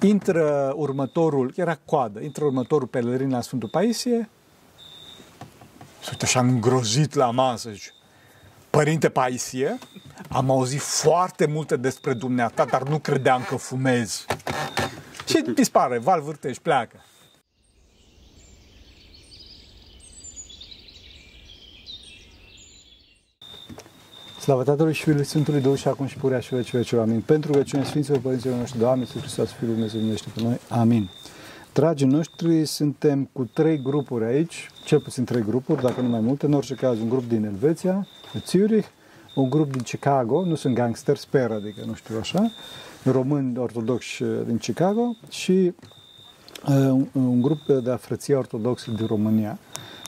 intră următorul, era coadă, intră următorul pelerin la Sfântul Paisie, și uite așa îngrozit la masă, zice, Părinte Paisie, am auzit foarte multe despre dumneata, dar nu credeam că fumezi. Și dispare, val vârtești, pleacă. Slavă Tatălui și Fiului Sfântului Duh și acum și purea și vecii vecii. Amin. Pentru rugăciunea Sfinților Părinților noștri, Doamne, Iisus Hristos, Fiul Dumnezeu, numește pe noi. Amin. Dragii noștri, suntem cu trei grupuri aici, cel puțin trei grupuri, dacă nu mai multe, în orice caz un grup din Elveția, Zurich, un grup din Chicago, nu sunt gangster, sper, adică nu știu așa, români ortodoxi din Chicago și uh, un, un grup de frăție ortodoxă din România.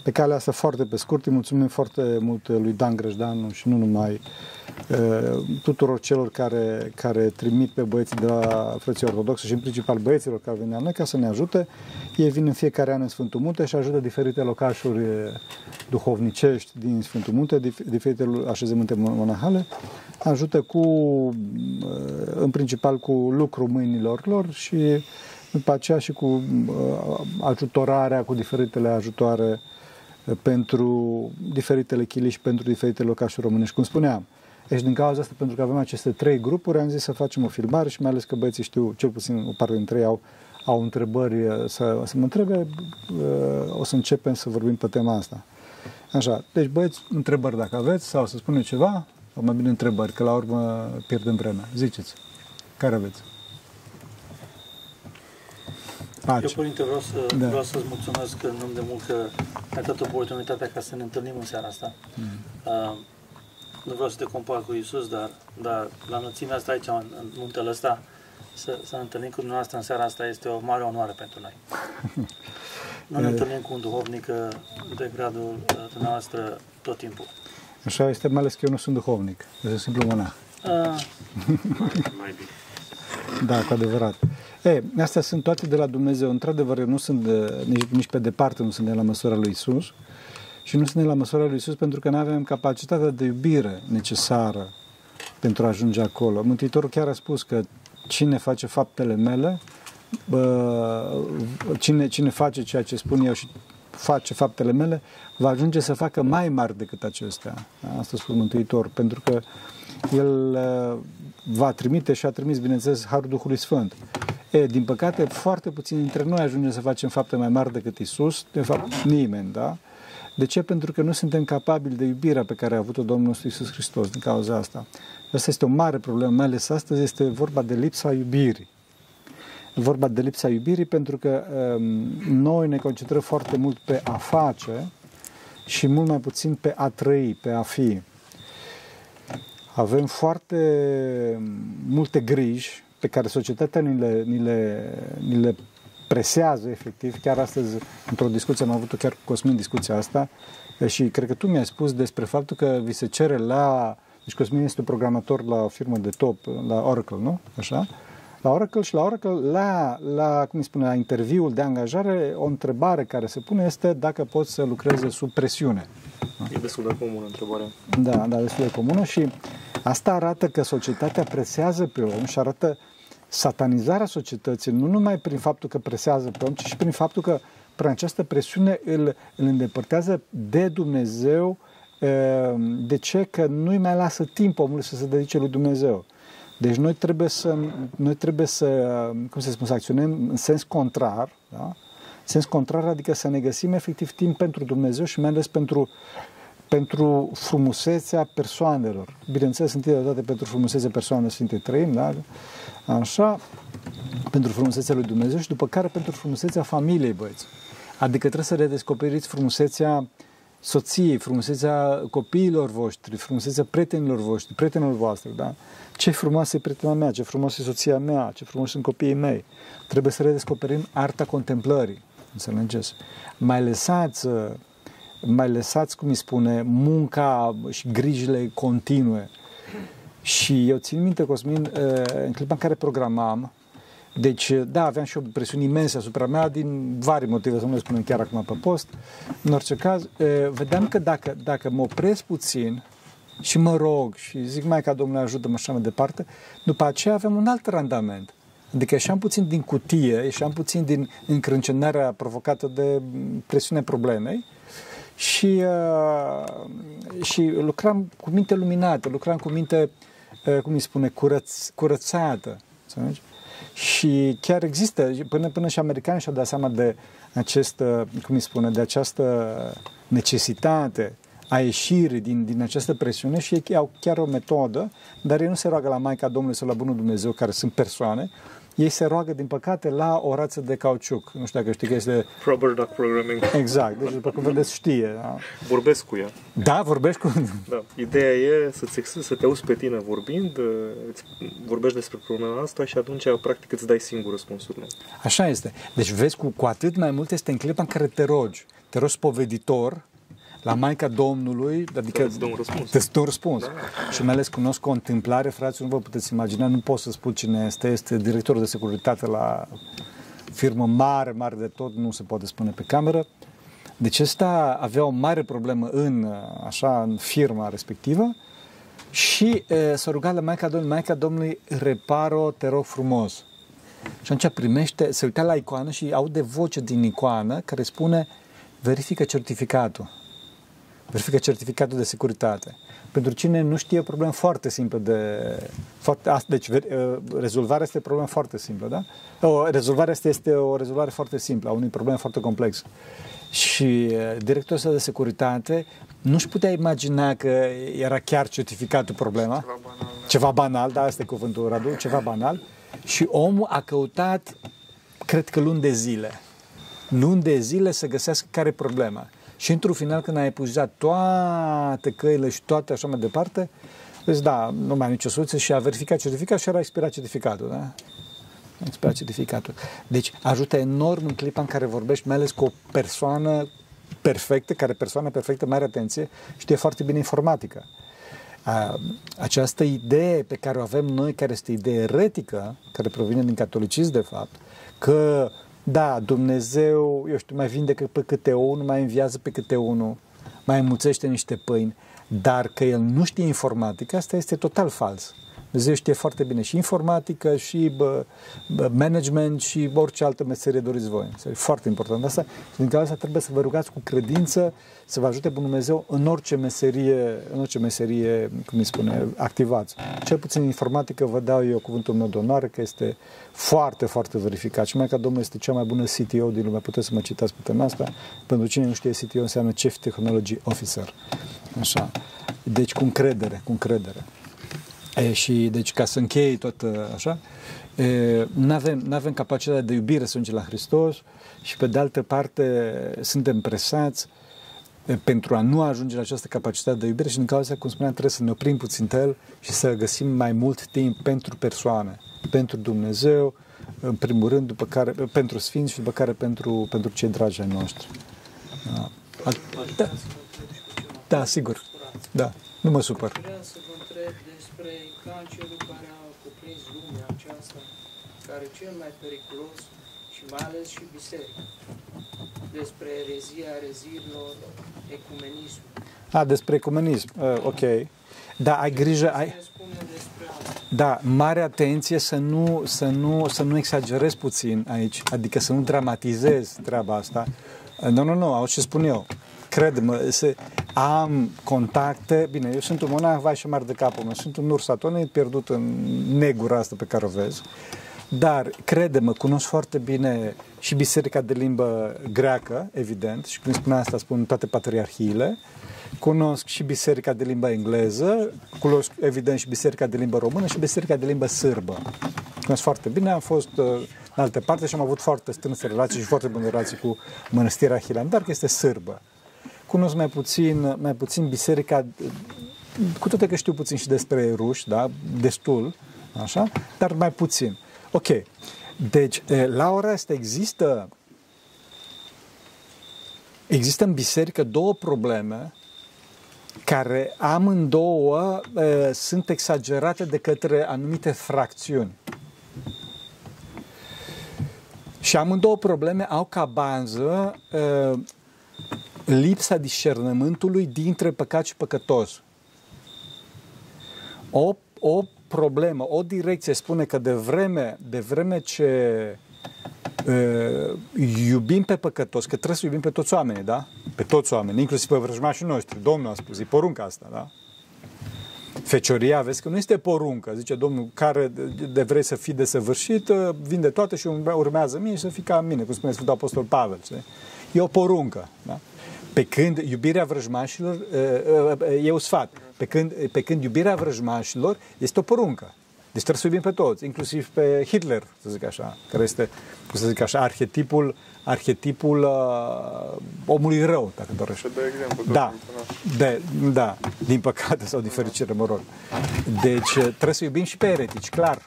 Pe calea asta foarte pe scurt, îi mulțumim foarte mult lui Dan Grăjdanu și nu numai uh, tuturor celor care, care trimit pe băieții de la frății ortodoxe și în principal băieților care vin la noi ca să ne ajute. Ei vin în fiecare an în Sfântul Munte și ajută diferite locașuri duhovnicești din Sfântul Munte, diferite așezământe monahale, ajută cu, uh, în principal cu lucru mâinilor lor și după aceea și cu uh, ajutorarea, cu diferitele ajutoare pentru diferitele chili și pentru diferite locașuri românești, cum spuneam. Deci din cauza asta, pentru că avem aceste trei grupuri, am zis să facem o filmare și mai ales că băieții știu, cel puțin o parte dintre ei au, au întrebări să, să mă întrebe, o să începem să vorbim pe tema asta. Așa, deci băieți, întrebări dacă aveți sau să spunem ceva, sau mai bine întrebări, că la urmă pierdem vremea. Ziceți, care aveți? Pace. Eu, Părinte, vreau, să, da. vreau să-ți mulțumesc în nume de mult că ai dat oportunitatea ca să ne întâlnim în seara asta. Mm. Uh, nu vreau să te compar cu Isus, dar, dar la înălțimea asta aici, în, în muntele ăsta, să, să ne întâlnim cu dumneavoastră în seara asta este o mare onoare pentru noi. nu ne întâlnim cu un duhovnic uh, de gradul uh, dumneavoastră tot timpul. Așa este, mai ales că eu nu sunt duhovnic, sunt simplu monah. Uh, mai bine. Da, cu adevărat. E, astea sunt toate de la Dumnezeu. Într-adevăr, eu nu sunt de, nici, nici pe departe nu sunt de la măsura lui Isus și nu sunt de la măsura lui Isus pentru că nu avem capacitatea de iubire necesară pentru a ajunge acolo. Mântuitorul chiar a spus că cine face faptele mele, bă, cine, cine face ceea ce spun eu și face faptele mele, va ajunge să facă mai mari decât acestea. Asta spune Mântuitor, pentru că el va trimite și a trimis, bineînțeles, Harul Duhului Sfânt. E, din păcate, foarte puțin dintre noi ajungem să facem fapte mai mari decât Isus, de fapt nimeni, da? De ce? Pentru că nu suntem capabili de iubirea pe care a avut-o Domnul nostru Isus Hristos din cauza asta. Asta este o mare problemă, mai ales astăzi este vorba de lipsa iubirii. Vorba de lipsa iubirii pentru că um, noi ne concentrăm foarte mult pe a face și mult mai puțin pe a trăi, pe a fi. Avem foarte multe griji pe care societatea ni le, ni le, ni le presează efectiv. Chiar astăzi, într-o discuție, am avut-o chiar cu Cosmin discuția asta și cred că tu mi-ai spus despre faptul că vi se cere la... Deci Cosmin este un programator la o firmă de top, la Oracle, nu? Așa? La Oracle și la Oracle, la, la, cum îi spune, la interviul de angajare, o întrebare care se pune este dacă poți să lucreze sub presiune. E destul de comună întrebarea. Da, da, destul de comună și asta arată că societatea presează pe om și arată satanizarea societății, nu numai prin faptul că presează pe om, ci și prin faptul că prin această presiune îl, îl îndepărtează de Dumnezeu. De ce? Că nu-i mai lasă timp omului să se dedice lui Dumnezeu. Deci noi trebuie să, noi trebuie să cum să spun, să acționăm în sens contrar, da? sens contrar, adică să ne găsim efectiv timp pentru Dumnezeu și mai ales pentru, pentru frumusețea persoanelor. Bineînțeles, întâi de toate pentru frumusețea persoanelor Sfinte Trăim, da? Așa, pentru frumusețea lui Dumnezeu și după care pentru frumusețea familiei, băieți. Adică trebuie să redescoperiți frumusețea soției, frumusețea copiilor voștri, frumusețea prietenilor voștri, prietenilor voastre, da? Ce frumoasă e prietena mea, ce frumoasă e soția mea, ce frumos sunt copiii mei. Trebuie să redescoperim arta contemplării, înțelegeți? Mai lăsați, mai lăsați, cum îi spune, munca și grijile continue. Și eu țin minte, Cosmin, în clipa în care programam, deci, da, aveam și o presiune imensă asupra mea din vari motive, să nu le spunem chiar acum pe post. În orice caz, vedeam că dacă, dacă mă opresc puțin și mă rog și zic mai ca Domnule ajută-mă așa mai departe, după aceea avem un alt randament. Adică ieșeam puțin din cutie, ieșeam puțin din încrâncenarea provocată de presiunea problemei și, uh, și lucram cu minte luminată, lucram cu minte, uh, cum îi spune, curăț, curățată. Înțelegi? Și chiar există, până, până și americanii și-au dat seama de acest, uh, cum îi spune, de această necesitate a ieșirii din, din această presiune și ei au chiar o metodă, dar ei nu se roagă la Maica Domnului sau la Bunul Dumnezeu, care sunt persoane, ei se roagă, din păcate, la o rață de cauciuc. Nu știu dacă știi că este... Proper duck programming. Exact, deci după cum vedeți știe. Da? Vorbesc cu ea. Da, vorbești cu... Da. Ideea e să, să te auzi pe tine vorbind, îți vorbești despre problema asta și atunci, practic, îți dai singur răspunsurile. Așa este. Deci vezi, cu, cu atât mai mult este în clipa în care te rogi. Te rogi spoveditor, la Maica Domnului, adică îți dă un răspuns. Îți dă un răspuns. Da. Și mai ales cunosc o întâmplare, frați, nu vă puteți imagina, nu pot să spun cine este, este directorul de securitate la firmă mare, mare de tot, nu se poate spune pe cameră. Deci ăsta avea o mare problemă în, așa, în firma respectivă și e, s-a rugat la Maica Domnului, Maica Domnului, reparo, te rog frumos. Și atunci primește, se uita la icoană și aude voce din icoană care spune verifică certificatul verifică certificatul de securitate. Pentru cine nu știe, o problemă foarte simplă de... Foarte, deci, uh, rezolvarea este o problemă foarte simplă, da? O, rezolvarea este, este o rezolvare foarte simplă a unui problem foarte complex. Și uh, directorul de securitate nu-și putea imagina că era chiar certificatul problema. Ceva banal. Da. Ceva banal, da, asta e cuvântul Radu, ceva banal. Și omul a căutat, cred că luni de zile, luni de zile să găsească care e problema. Și într-un final, când ai epuizat toate căile și toate așa mai departe, vezi, da, nu mai am nicio soluție și a verificat certificatul și era expirat certificatul, da? Expirat certificatul. Deci ajută enorm în clipa în care vorbești, mai ales cu o persoană perfectă, care persoană perfectă, mare atenție, știe foarte bine informatică. A, această idee pe care o avem noi, care este idee eretică, care provine din catolicism de fapt, că da, Dumnezeu, eu știu, mai vindecă pe câte unul, mai înviază pe câte unul, mai înmulțește niște pâini, dar că el nu știe informatică, asta este total fals. Dumnezeu știe foarte bine și informatică, și bă, bă, management, și orice altă meserie doriți voi. Este foarte important asta. Și din cauza asta trebuie să vă rugați cu credință să vă ajute Bunul Dumnezeu în orice meserie, în orice meserie, cum îi spune, activați. Cel puțin informatică vă dau eu cuvântul meu de onoare că este foarte, foarte verificat. Și mai ca Domnul este cea mai bună CTO din lume. Puteți să mă citați pe tema asta. Pentru cine nu știe, CTO înseamnă Chief Technology Officer. Așa. Deci cu încredere, cu încredere. E, și deci ca să închei tot așa, nu avem, avem capacitatea de iubire să ajungem la Hristos și pe de altă parte suntem presați e, pentru a nu ajunge la această capacitate de iubire și din cauza, cum spuneam, trebuie să ne oprim puțin el și să găsim mai mult timp pentru persoane, pentru Dumnezeu, în primul rând, după care, pentru Sfinți și după care pentru, pentru cei dragi ai noștri. Da. Da. da, sigur. Da, nu mă supăr. Vreau să vă întreb despre cancerul care a cuprins lumea aceasta, care e cel mai periculos și mai ales și biserica. Despre erezia ereziilor, ecumenism. A, despre ecumenism, uh, ok. Da, ai grijă, ai... Da, mare atenție să nu, să, nu, să nu exagerezi puțin aici, adică să nu dramatizezi treaba asta. Nu, nu, nu, au ce spun eu cred-mă, se, am contacte, bine, eu sunt un monah, vai și mare de capul meu, sunt un urs atonit pierdut în negura asta pe care o vezi, dar, crede-mă, cunosc foarte bine și biserica de limbă greacă, evident, și când spun asta, spun toate patriarhiile, cunosc și biserica de limbă engleză, cunosc evident și biserica de limbă română și biserica de limbă sârbă. Cunosc foarte bine, am fost uh, în alte parte și am avut foarte strânse relații și foarte bune relații cu mănăstirea Hilandar, că este sârbă cunosc mai puțin, mai puțin biserica, cu toate că știu puțin și despre ruși, da, destul, așa, dar mai puțin. Ok, deci la ora asta există există în biserică două probleme care amândouă e, sunt exagerate de către anumite fracțiuni. Și amândouă probleme au ca bază e, lipsa discernământului dintre păcat și păcătos. O, o problemă, o direcție spune că de vreme, de vreme ce uh, iubim pe păcătos, că trebuie să iubim pe toți oamenii, da? Pe toți oamenii, inclusiv pe vrăjmașii noștri. Domnul a spus, e porunca asta, da? Fecioria, vezi că nu este poruncă, zice Domnul, care de vrei să fii desăvârșit, vinde toate și urmează mie și să fii ca mine, cum spune Sfântul Apostol Pavel. Știi? E o poruncă. Da? Pe când iubirea vrăjmașilor e un sfat. Pe când, pe când iubirea vrăjmașilor este o poruncă. Deci trebuie să iubim pe toți, inclusiv pe Hitler, să zic așa, care este, cum să zic așa, arhetipul, arhetipul uh, omului rău, dacă dorești. De exemplu, da, de, da, din păcate sau din fericire, mă rog. Deci trebuie să iubim și pe eretici, clar.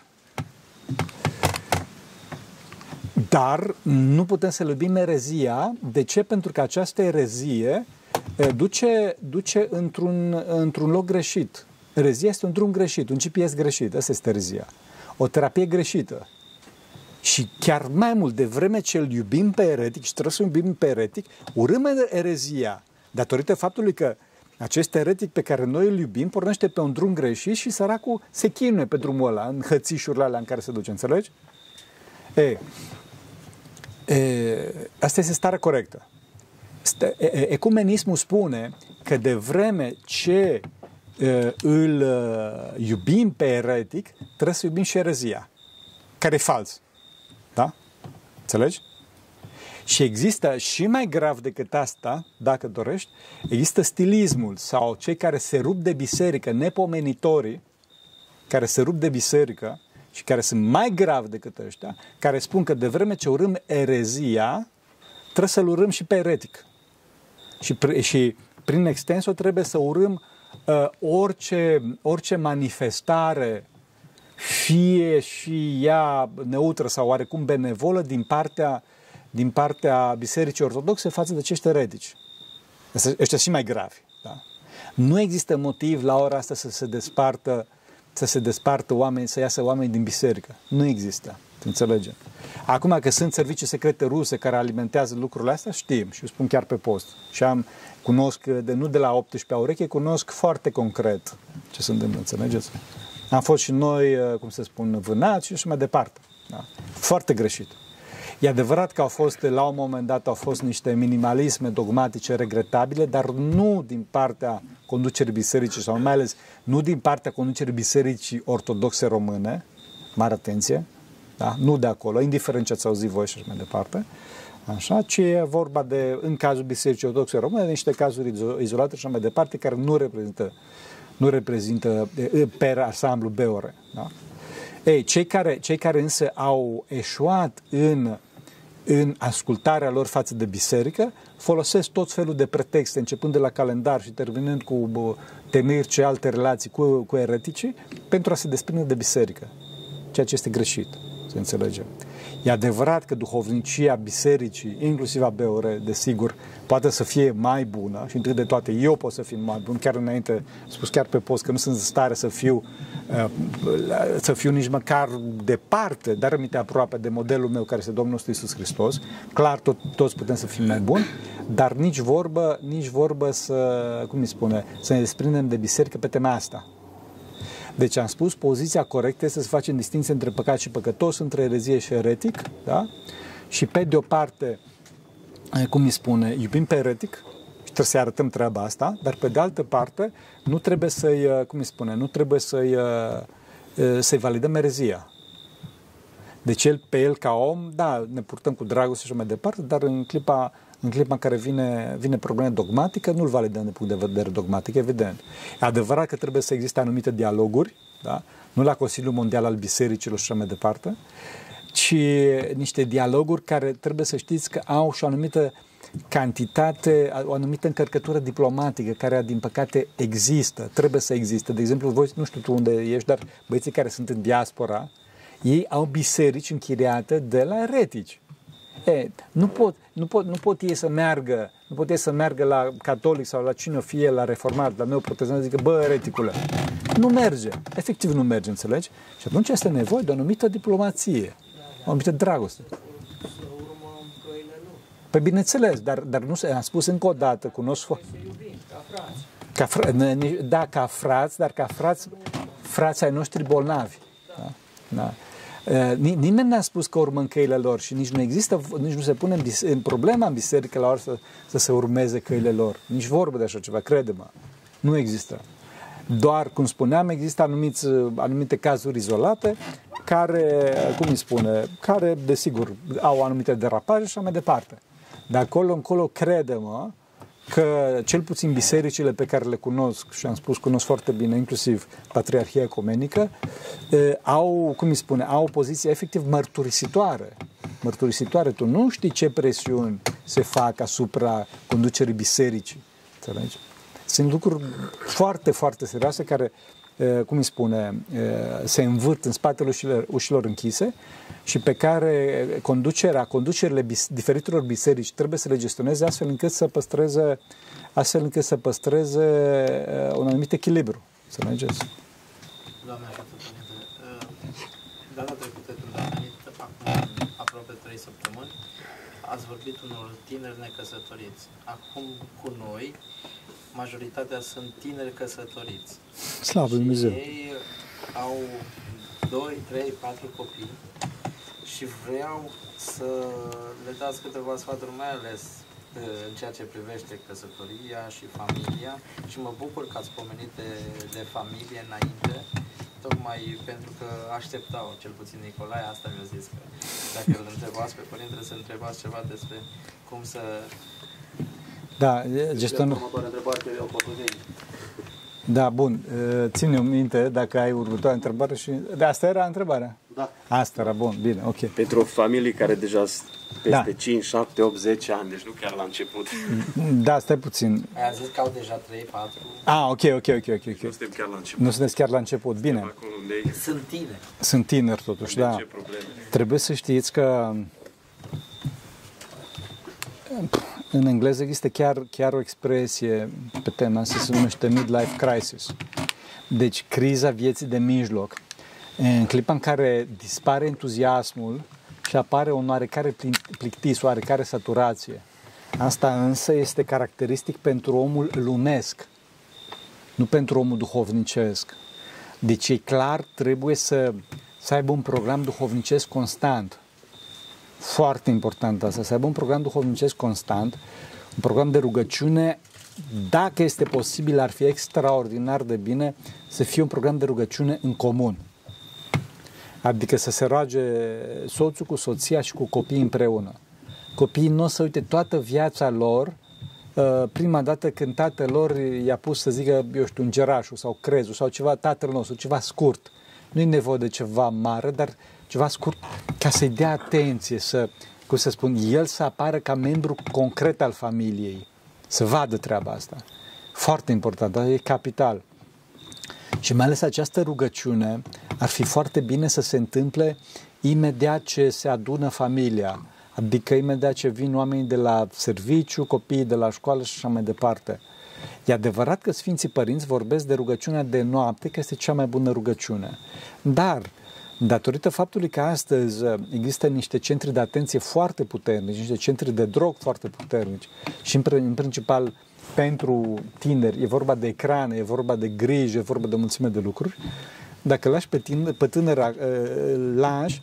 Dar nu putem să iubim erezia. De ce? Pentru că această erezie duce, duce într-un, într-un loc greșit. Erezia este un drum greșit, un GPS greșit. Asta este erezia. O terapie greșită. Și chiar mai mult, de vreme ce îl iubim pe eretic și trebuie să iubim pe eretic, urâm erezia datorită faptului că acest eretic pe care noi îl iubim pornește pe un drum greșit și săracul se chinuie pe drumul ăla, în hățișurile alea în care se duce, înțelegi? E, e, asta este starea corectă. Ecumenismul spune că de vreme ce îl iubim pe eretic, trebuie să iubim și erezia, care e fals. Da? Înțelegi? Și există și mai grav decât asta, dacă dorești, există stilismul sau cei care se rup de biserică, nepomenitorii, care se rup de biserică și care sunt mai grav decât ăștia, care spun că de vreme ce urâm erezia, trebuie să-l urâm și pe eretic. Și, și prin extenso trebuie să urâm uh, orice, orice manifestare, fie și ea neutră sau oarecum benevolă din partea, din partea Bisericii Ortodoxe față de acești eretici. Ăștia și mai gravi. Da? Nu există motiv la ora asta să se despartă să se despartă oameni, să iasă oameni din biserică. Nu există. Înțelegem. Acum că sunt servicii secrete ruse care alimentează lucrurile astea, știm și o spun chiar pe post. Și am, cunosc, de, nu de la 18 ureche, cunosc foarte concret ce se întâmplă, înțelegeți? Am fost și noi, uh, cum se spun, vânați și așa mai departe. Da? Foarte greșit. E adevărat că au fost, la un moment dat, au fost niște minimalisme dogmatice regretabile, dar nu din partea conducerii bisericii sau mai ales nu din partea conducerii bisericii ortodoxe române, mare atenție, da? nu de acolo, indiferent ce ați auzit voi și așa mai departe, așa, ci e vorba de, în cazul bisericii ortodoxe române, niște cazuri izolate și așa mai departe, care nu reprezintă, nu reprezintă per ansamblu Beore. Da? Ei, cei care, cei care însă au eșuat în în ascultarea lor față de biserică, folosesc tot felul de pretexte, începând de la calendar și terminând cu temiri și alte relații cu, cu ereticii, pentru a se desprinde de biserică, ceea ce este greșit, să înțelegem. E adevărat că duhovnicia bisericii, inclusiv a BOR, desigur, poate să fie mai bună și întâi de toate eu pot să fiu mai bun, chiar înainte, spus chiar pe post că nu sunt în stare să fiu uh, să fiu nici măcar departe, dar rămite aproape de modelul meu care este Domnul nostru Iisus Hristos. Clar, tot, toți putem să fim mai buni, dar nici vorbă, nici vorbă să, cum îi spune, să ne desprindem de biserică pe tema asta. Deci am spus, poziția corectă este să facem distinție între păcat și păcătos, între erezie și eretic, da? Și pe de o parte, cum îi spune, iubim pe eretic și trebuie să-i arătăm treaba asta, dar pe de altă parte, nu trebuie să-i, cum îi spune, nu trebuie să-i, să-i validăm erezia. Deci el, pe el ca om, da, ne purtăm cu dragoste și mai departe, dar în clipa în clipa în care vine, vine problema dogmatică, nu-l validăm de punct de vedere dogmatic, evident. E adevărat că trebuie să existe anumite dialoguri, da? nu la Consiliul Mondial al Bisericilor și așa mai departe, ci niște dialoguri care trebuie să știți că au și o anumită cantitate, o anumită încărcătură diplomatică care, din păcate, există, trebuie să existe. De exemplu, voi, nu știu tu unde ești, dar băieții care sunt în diaspora, ei au biserici închiriate de la eretici. E, nu, pot, nu, pot, nu pot ei să meargă, nu pot ei să meargă la catolic sau la cine fie, la reformat, la neoprotestant, zică, bă, ereticule, nu merge, efectiv nu merge, înțelegi? Și atunci este nevoie de o anumită diplomație, o anumită dragoste. Păi bineînțeles, dar, dar nu se, am spus încă o dată, cunosc... Ca frați. Ca fra, da, ca frați, dar ca frați frații ai noștri bolnavi. Da? Da. Nimeni n-a spus că urmăm căile lor și nici nu există, nici nu se pune în, în problema în biserică la să, să se urmeze căile lor. Nici vorbă de așa ceva, crede-mă. Nu există. Doar, cum spuneam, există anumiți, anumite cazuri izolate care, cum îi spune, care, desigur, au anumite derapaje și așa mai departe. De acolo încolo, crede-mă, că cel puțin bisericile pe care le cunosc și am spus cunosc foarte bine, inclusiv Patriarhia Ecumenică, au, cum îi spune, au o poziție efectiv mărturisitoare. Mărturisitoare. Tu nu știi ce presiuni se fac asupra conducerii bisericii. Înțelegi? Sunt lucruri foarte, foarte serioase care cum îi spune, se învârt în spatele ușilor, ușilor închise și pe care conducerea, conducerile bis, diferitelor biserici trebuie să le gestioneze astfel încât să păstreze, astfel încât să păstreze un anumit echilibru. Să mergeți. Doamne ajută, Data trecută când am venit, acum aproape 3 săptămâni, ați vorbit unor tineri necăsătoriți. Acum cu noi, majoritatea sunt tineri căsătoriți. Slavă Dumnezeu! ei au 2, 3, 4 copii și vreau să le dați câteva sfaturi, mai ales uh, în ceea ce privește căsătoria și familia și mă bucur că ați pomenit de, de familie înainte, tocmai pentru că așteptau, cel puțin Nicolae, asta mi-a zis că dacă îl întrebați pe părinte, să întrebați ceva despre cum să da, gestionul... Da, bun. Ține minte dacă ai următoarea întrebare și... De asta era întrebarea? Da. Asta era, bun, bine, ok. Pentru o familie care deja peste da. 5, 7, 8, 10 ani, deci nu chiar la început. Da, stai puțin. Ai zis că au deja 3, 4. Ah, ok, ok, ok, ok. Nu suntem chiar la început. Nu sunteți chiar la început, bine. Sunt tineri. Sunt tineri totuși, da. Trebuie să știți că în engleză există chiar, chiar o expresie pe tema asta, se numește midlife crisis. Deci, criza vieții de mijloc. În clipa în care dispare entuziasmul și apare o oarecare plictis, o oarecare saturație. Asta însă este caracteristic pentru omul lunesc, nu pentru omul duhovnicesc. Deci e clar, trebuie să, să aibă un program duhovnicesc constant foarte important asta, să aibă un program duhovnicesc constant, un program de rugăciune, dacă este posibil, ar fi extraordinar de bine să fie un program de rugăciune în comun. Adică să se roage soțul cu soția și cu copiii împreună. Copiii nu o să uite toată viața lor uh, prima dată când tatăl lor i-a pus să zică, eu știu, gerașul sau crezul sau ceva, tatăl nostru, ceva scurt. Nu e nevoie de ceva mare, dar ceva scurt, ca să-i dea atenție, să, cum să spun, el să apară ca membru concret al familiei, să vadă treaba asta. Foarte important, dar e capital. Și mai ales această rugăciune ar fi foarte bine să se întâmple imediat ce se adună familia, adică imediat ce vin oamenii de la serviciu, copiii de la școală și așa mai departe. E adevărat că Sfinții Părinți vorbesc de rugăciunea de noapte, că este cea mai bună rugăciune. Dar Datorită faptului că astăzi uh, există niște centri de atenție foarte puternici, niște centri de drog foarte puternici și în principal pentru tineri, e vorba de ecrane, e vorba de grijă, e vorba de mulțime de lucruri, dacă lași pe, tiner, pe tânăr, uh, lași,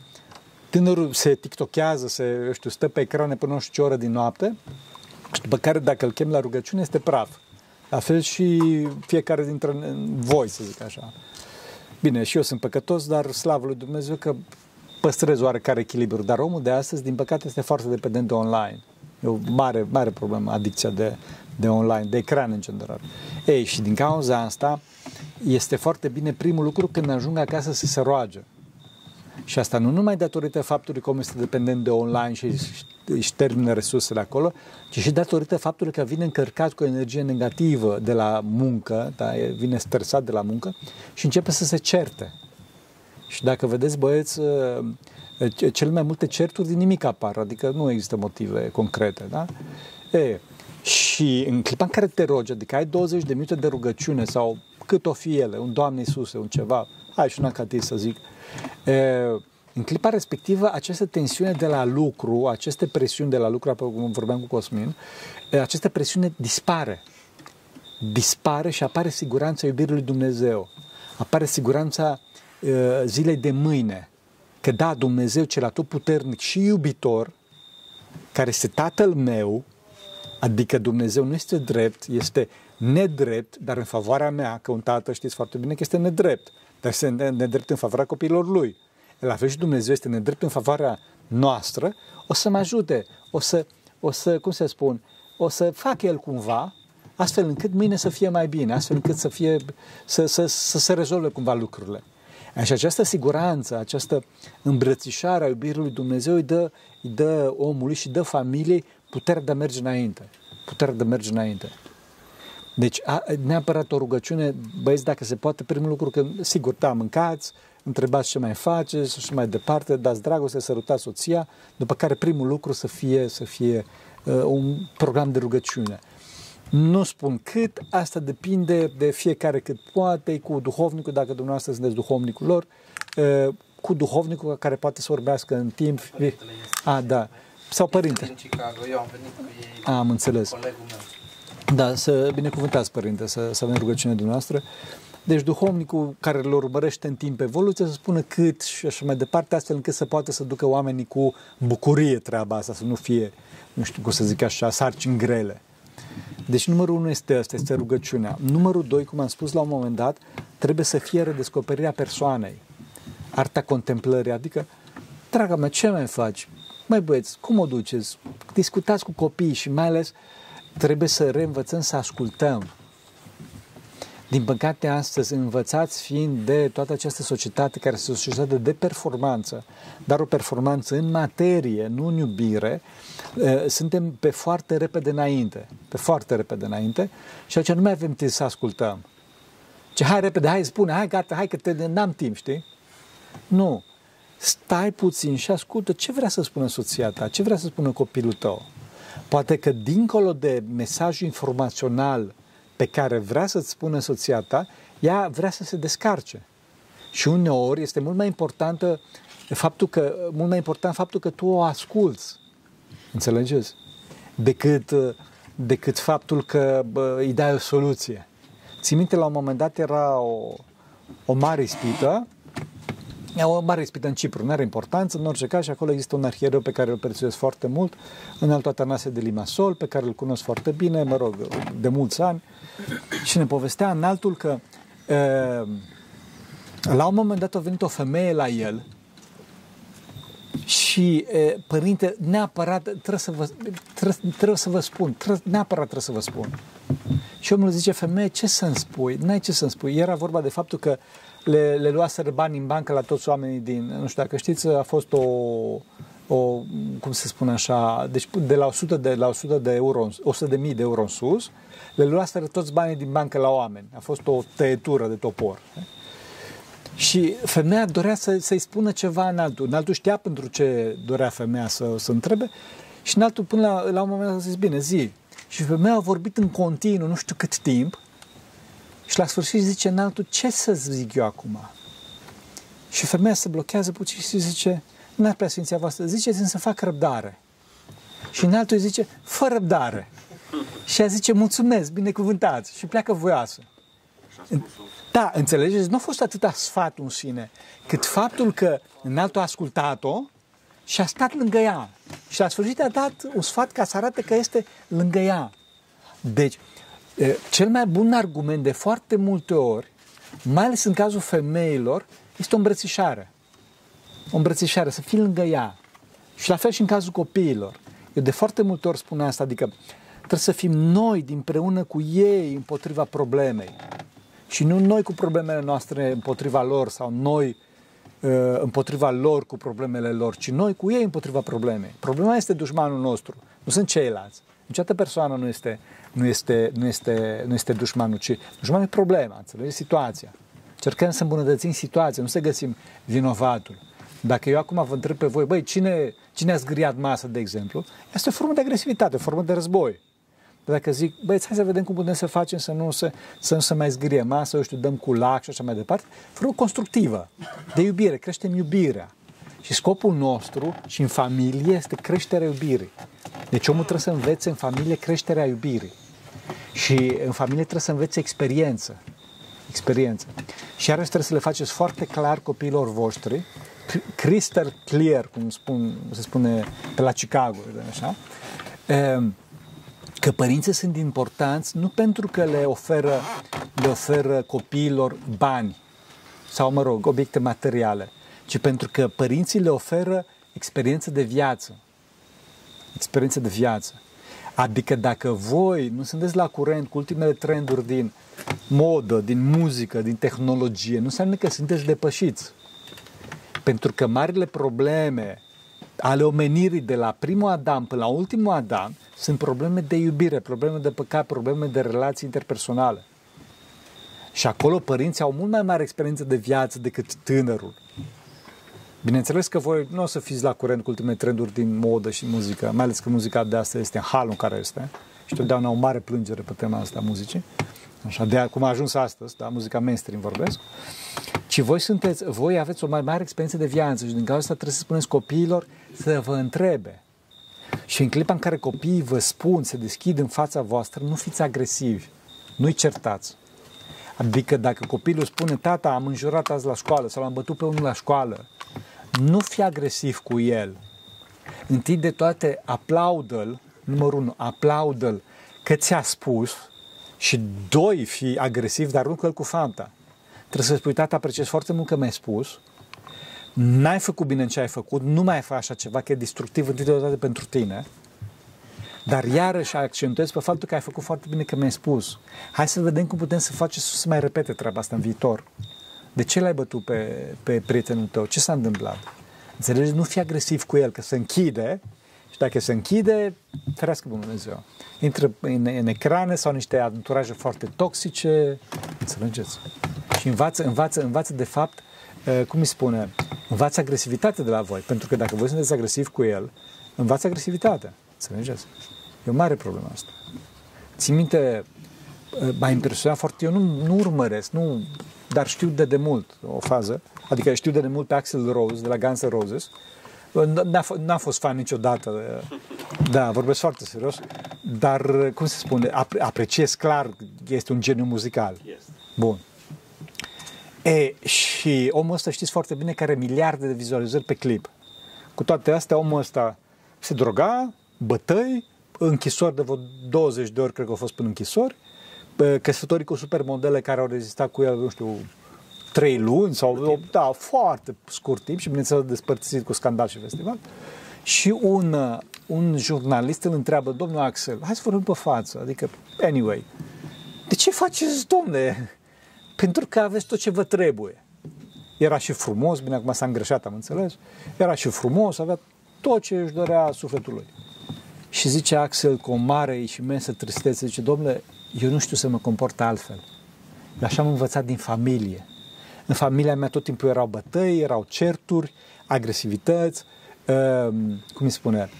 tânărul se tiktokează, se, eu știu, stă pe ecrane până nu știu ce oră din noapte și după care dacă îl chem la rugăciune este praf. La fel și fiecare dintre voi, să zic așa. Bine, și eu sunt păcătos, dar slavă lui Dumnezeu că păstrez oarecare echilibru. Dar omul de astăzi, din păcate, este foarte dependent de online. E o mare, mare problemă, adicția de, de online, de ecran în general. Ei, și din cauza asta, este foarte bine primul lucru când ajung acasă să se roage. Și asta nu numai datorită faptului că omul este dependent de online și își termină resursele acolo, ci și datorită faptului că vine încărcat cu o energie negativă de la muncă, da, vine stresat de la muncă și începe să se certe. Și dacă vedeți, băieți, ă, cel mai multe certuri din nimic apar, adică nu există motive concrete, da? E, și în clipa în care te rogi, adică ai 20 de minute de rugăciune sau cât o fi ele, un Doamne Iisuse, un ceva, hai și una ca tine să zic, în clipa respectivă, această tensiune de la lucru, aceste presiuni de la lucru, cum vorbeam cu Cosmin, această presiune dispare. Dispare și apare siguranța iubirii lui Dumnezeu. apare siguranța uh, zilei de mâine. Că da, Dumnezeu cel atotputernic și iubitor, care este Tatăl meu, adică Dumnezeu nu este drept, este nedrept, dar în favoarea mea, că un tată știți foarte bine că este nedrept, dar este nedrept în favoarea copiilor lui. La fel și Dumnezeu este nedrept în favoarea noastră, o să mă ajute, o să, o să, cum să spun, o să fac el cumva, astfel încât mâine să fie mai bine, astfel încât să, fie, să, să, să se rezolve cumva lucrurile. Și această siguranță, această îmbrățișare a iubirii lui Dumnezeu îi dă, îi dă omului și dă familiei puterea de a merge înainte. Puterea de a merge înainte. Deci, a, neapărat o rugăciune, băieți, dacă se poate, primul lucru, că, sigur, da, mâncați, întrebați ce mai faceți și mai departe, dați dragoste, sărutați soția, după care primul lucru să fie, să fie uh, un program de rugăciune. Nu spun cât, asta depinde de fiecare cât poate, cu duhovnicul, dacă dumneavoastră sunteți duhovnicul lor, uh, cu duhovnicul care poate să vorbească în timp. A, da. Sau părinte. Din Chicago, eu am venit cu ei. Am înțeles. Colegul meu. Da, să binecuvântați, Părinte, să, să avem rugăciune dumneavoastră. Deci duhovnicul care îl urmărește în timp evoluția să spună cât și așa mai departe, astfel încât să poată să ducă oamenii cu bucurie treaba asta, să nu fie, nu știu cum să zic așa, sarcini grele. Deci numărul unu este ăsta, este rugăciunea. Numărul doi, cum am spus la un moment dat, trebuie să fie redescoperirea persoanei. Arta contemplării, adică, draga mea, ce mai faci? Mai băieți, cum o duceți? Discutați cu copiii și mai ales trebuie să reînvățăm să ascultăm. Din păcate, astăzi, învățați fiind de toată această societate care este o societate de performanță, dar o performanță în materie, nu în iubire, suntem pe foarte repede înainte, pe foarte repede înainte și atunci nu mai avem timp să ascultăm. Ce hai repede, hai spune, hai gata, hai că te, n-am timp, știi? Nu. Stai puțin și ascultă ce vrea să spună soția ta, ce vrea să spună copilul tău. Poate că dincolo de mesajul informațional pe care vrea să-ți spună soția ta, ea vrea să se descarce. Și uneori este mult mai importantă faptul că, mult mai important faptul că tu o asculți. Înțelegeți? Decât, decât faptul că bă, îi dai o soluție. Ți minte, la un moment dat era o, o mare ispită E o mare ispită în Cipru, nu are importanță, în orice caz și acolo există un arhiereu pe care îl prețuiesc foarte mult, în altul Atanase de Limasol, pe care îl cunosc foarte bine, mă rog, de mulți ani, și ne povestea în altul că e, la un moment dat a venit o femeie la el și e, părinte, neapărat trebuie să vă, trebuie, trebuie să vă spun, trebuie, neapărat trebuie să vă spun. Și omul zice, femeie, ce să-mi spui? N-ai ce să-mi spui. Era vorba de faptul că le, le luaseră bani în bancă la toți oamenii din, nu știu dacă știți, a fost o, o cum se spune așa, deci de la 100 de, la 100 de euro, 100 de mii de euro în sus, le luaseră toți banii din bancă la oameni. A fost o tăietură de topor. Și femeia dorea să, să-i spună ceva în altul. În altul știa pentru ce dorea femeia să, să întrebe și în altul până la, la un moment a zis, bine, zi. Și femeia a vorbit în continuu, nu știu cât timp, și la sfârșit zice în altul, ce să zic eu acum? Și femeia se blochează puțin și zice, n-ar prea sfinția voastră, ziceți să fac răbdare. Și în altul zice, fă răbdare. Și ea zice, mulțumesc, binecuvântați. Și pleacă voioasă. Da, înțelegeți? Nu a fost atâta sfat în sine, cât faptul că în altul a ascultat-o și a stat lângă ea. Și la sfârșit a dat un sfat ca să arate că este lângă ea. Deci, cel mai bun argument de foarte multe ori, mai ales în cazul femeilor, este o îmbrățișare. O îmbrățișare, să fii lângă ea. Și la fel și în cazul copiilor. Eu de foarte multe ori spun asta, adică trebuie să fim noi împreună cu ei împotriva problemei. Și nu noi cu problemele noastre împotriva lor sau noi împotriva lor cu problemele lor, ci noi cu ei împotriva problemei. Problema este dușmanul nostru, nu sunt ceilalți. Niciodată persoană nu este nu este, nu este, nu este dușmanul, ci dușmanul e problema, înțelegi? Situația. Cercăm să îmbunătățim situația, nu să găsim vinovatul. Dacă eu acum vă întreb pe voi, băi, cine, cine a zgriat masa, de exemplu, este o formă de agresivitate, o formă de război. Dacă zic, băi, hai să vedem cum putem să facem să nu se, să nu se mai zgrie masa, eu știu, dăm cu lac și așa mai departe, formă constructivă, de iubire, creștem iubirea. Și scopul nostru și în familie este creșterea iubirii. Deci omul trebuie să învețe în familie creșterea iubirii. Și în familie trebuie să învețe experiență. experiență. Și iarăși trebuie să le faceți foarte clar copiilor voștri, crystal clear, cum spun, se spune pe la Chicago, așa, ehm, că părinții sunt importanți nu pentru că le oferă, le oferă copiilor bani sau, mă rog, obiecte materiale, ci pentru că părinții le oferă experiență de viață. Experiență de viață. Adică dacă voi nu sunteți la curent cu ultimele trenduri din modă, din muzică, din tehnologie, nu înseamnă că sunteți depășiți. Pentru că marile probleme ale omenirii de la primul Adam până la ultimul Adam sunt probleme de iubire, probleme de păcat, probleme de relații interpersonale. Și acolo părinții au mult mai mare experiență de viață decât tânărul. Bineînțeles că voi nu o să fiți la curent cu ultimele trenduri din modă și muzică, mai ales că muzica de asta este în halul în care este. Și totdeauna o mare plângere pe tema asta a muzicii. Așa, de cum a ajuns astăzi, da, muzica mainstream vorbesc. Ci voi sunteți, voi aveți o mai mare experiență de viață și din cauza asta trebuie să spuneți copiilor să vă întrebe. Și în clipa în care copiii vă spun, se deschid în fața voastră, nu fiți agresivi, nu-i certați. Adică dacă copilul spune, tata, am înjurat azi la școală sau l-am bătut pe unul la școală, nu fi agresiv cu el. Întâi de toate, aplaudă-l, numărul unu, aplaudă-l că ți-a spus și doi, fi agresiv, dar nu cu el cu fanta. Trebuie să spui, tata, apreciez foarte mult că mi-ai spus, n-ai făcut bine în ce ai făcut, nu mai faci așa ceva, că e destructiv întâi de toate pentru tine, dar iarăși accentuez pe faptul că ai făcut foarte bine că mi-ai spus. Hai să vedem cum putem să facem să mai repete treaba asta în viitor. De ce l-ai bătut pe, pe prietenul tău? Ce s-a întâmplat? Înțelegi? Nu fi agresiv cu el, că se închide și dacă se închide, ferească Bunul Dumnezeu. Intră în, în ecrane sau niște anturaje foarte toxice, înțelegeți? Și învață, învață, învață de fapt, uh, cum îi spune, învață agresivitate de la voi. Pentru că dacă voi sunteți agresiv cu el, învață agresivitate. Înțelegeți? E o mare problemă asta. Țin minte, uh, m-a impresionat foarte, eu nu, nu urmăresc, nu dar știu de demult o fază, adică știu de demult pe Axel Rose de la Guns N' Roses. N-a, f- n-a fost fan niciodată, da, vorbesc foarte serios, dar, cum se spune, apre- apreciez clar că este un geniu muzical. Bun. E, și omul ăsta știți foarte bine că are miliarde de vizualizări pe clip. Cu toate astea, omul ăsta se droga, bătăi, închisori de vreo 20 de ori, cred că au fost până închisori, căsătorii cu supermodele care au rezistat cu el, nu știu, trei luni sau, da, foarte scurt timp și bineînțeles despărțit cu scandal și festival. Și un, un jurnalist îl întreabă, domnul Axel, hai să vorbim pe față, adică, anyway, de ce faceți, domne? Pentru că aveți tot ce vă trebuie. Era și frumos, bine, acum s-a îngreșat, am înțeles, era și frumos, avea tot ce își dorea sufletul lui. Și zice Axel cu o mare și imensă tristețe, zice, domnule, eu nu știu să mă comport altfel. Eu așa am învățat din familie. În familia mea tot timpul erau bătăi, erau certuri, agresivități, uh, cum îi spune,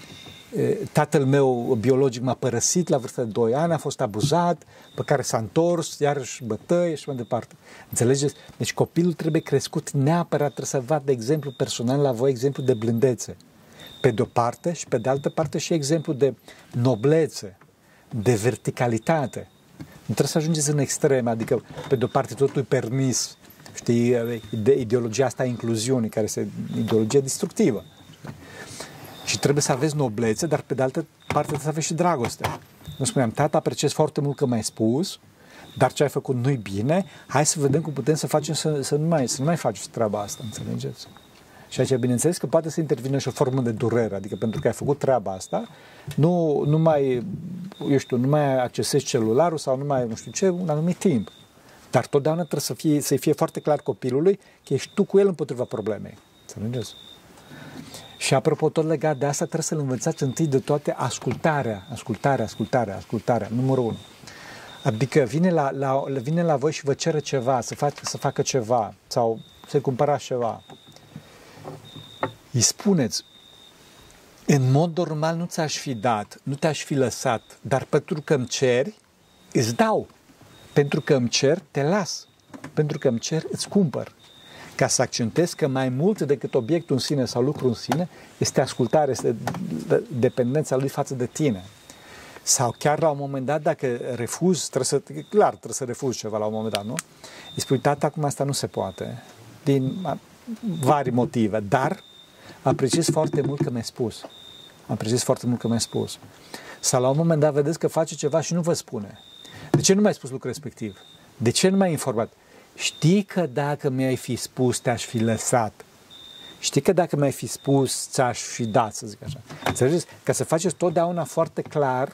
uh, tatăl meu biologic m-a părăsit la vârsta de 2 ani, a fost abuzat, pe care s-a întors, iarăși bătăi și mai departe. Înțelegeți? Deci copilul trebuie crescut neapărat, trebuie să vadă exemplu personal la voi, exemplu de blândețe. Pe de-o parte și pe de altă parte și exemplu de noblețe, de verticalitate. Nu trebuie să ajungeți în extreme, adică pe de-o parte totul e permis, știi, de ideologia asta a incluziunii, care este ideologia destructivă. Și trebuie să aveți noblețe, dar pe de altă parte trebuie să aveți și dragoste. Nu spuneam, tata, apreciez foarte mult că m-ai spus, dar ce ai făcut nu-i bine, hai să vedem cum putem să facem să, să, nu, mai, să nu mai faci treaba asta, înțelegeți? Și aici, bineînțeles că poate să intervină și o formă de durere, adică pentru că ai făcut treaba asta, nu, nu mai, eu știu, nu mai accesezi celularul sau nu mai, nu știu ce, un anumit timp. Dar totdeauna trebuie să fie, să fie foarte clar copilului că ești tu cu el împotriva problemei. Înțelegeți? Și apropo, tot legat de asta, trebuie să-l învățați întâi de toate ascultarea, ascultarea, ascultarea, ascultarea, numărul unu. Adică vine la, la, vine la voi și vă cere ceva, să, fac, să facă ceva sau să cumpărați ceva îi spuneți, în mod normal nu ți-aș fi dat, nu te-aș fi lăsat, dar pentru că îmi ceri, îți dau. Pentru că îmi cer, te las. Pentru că îmi cer, îți cumpăr. Ca să accentez că mai mult decât obiectul în sine sau lucru în sine, este ascultare, este dependența lui față de tine. Sau chiar la un moment dat, dacă refuz, trebuie să, clar, trebuie să refuz ceva la un moment dat, nu? Îi spui, tata, acum asta nu se poate, din vari motive, dar apreciez foarte mult că mi-ai spus. Apreciez foarte mult că mi-ai spus. Sau la un moment dat vedeți că face ceva și nu vă spune. De ce nu mi-ai spus lucrul respectiv? De ce nu m-ai informat? Știi că dacă mi-ai fi spus, te-aș fi lăsat. Știi că dacă mi-ai fi spus, ți-aș fi dat, să zic așa. Înțelegeți? Ca să faceți totdeauna foarte clar,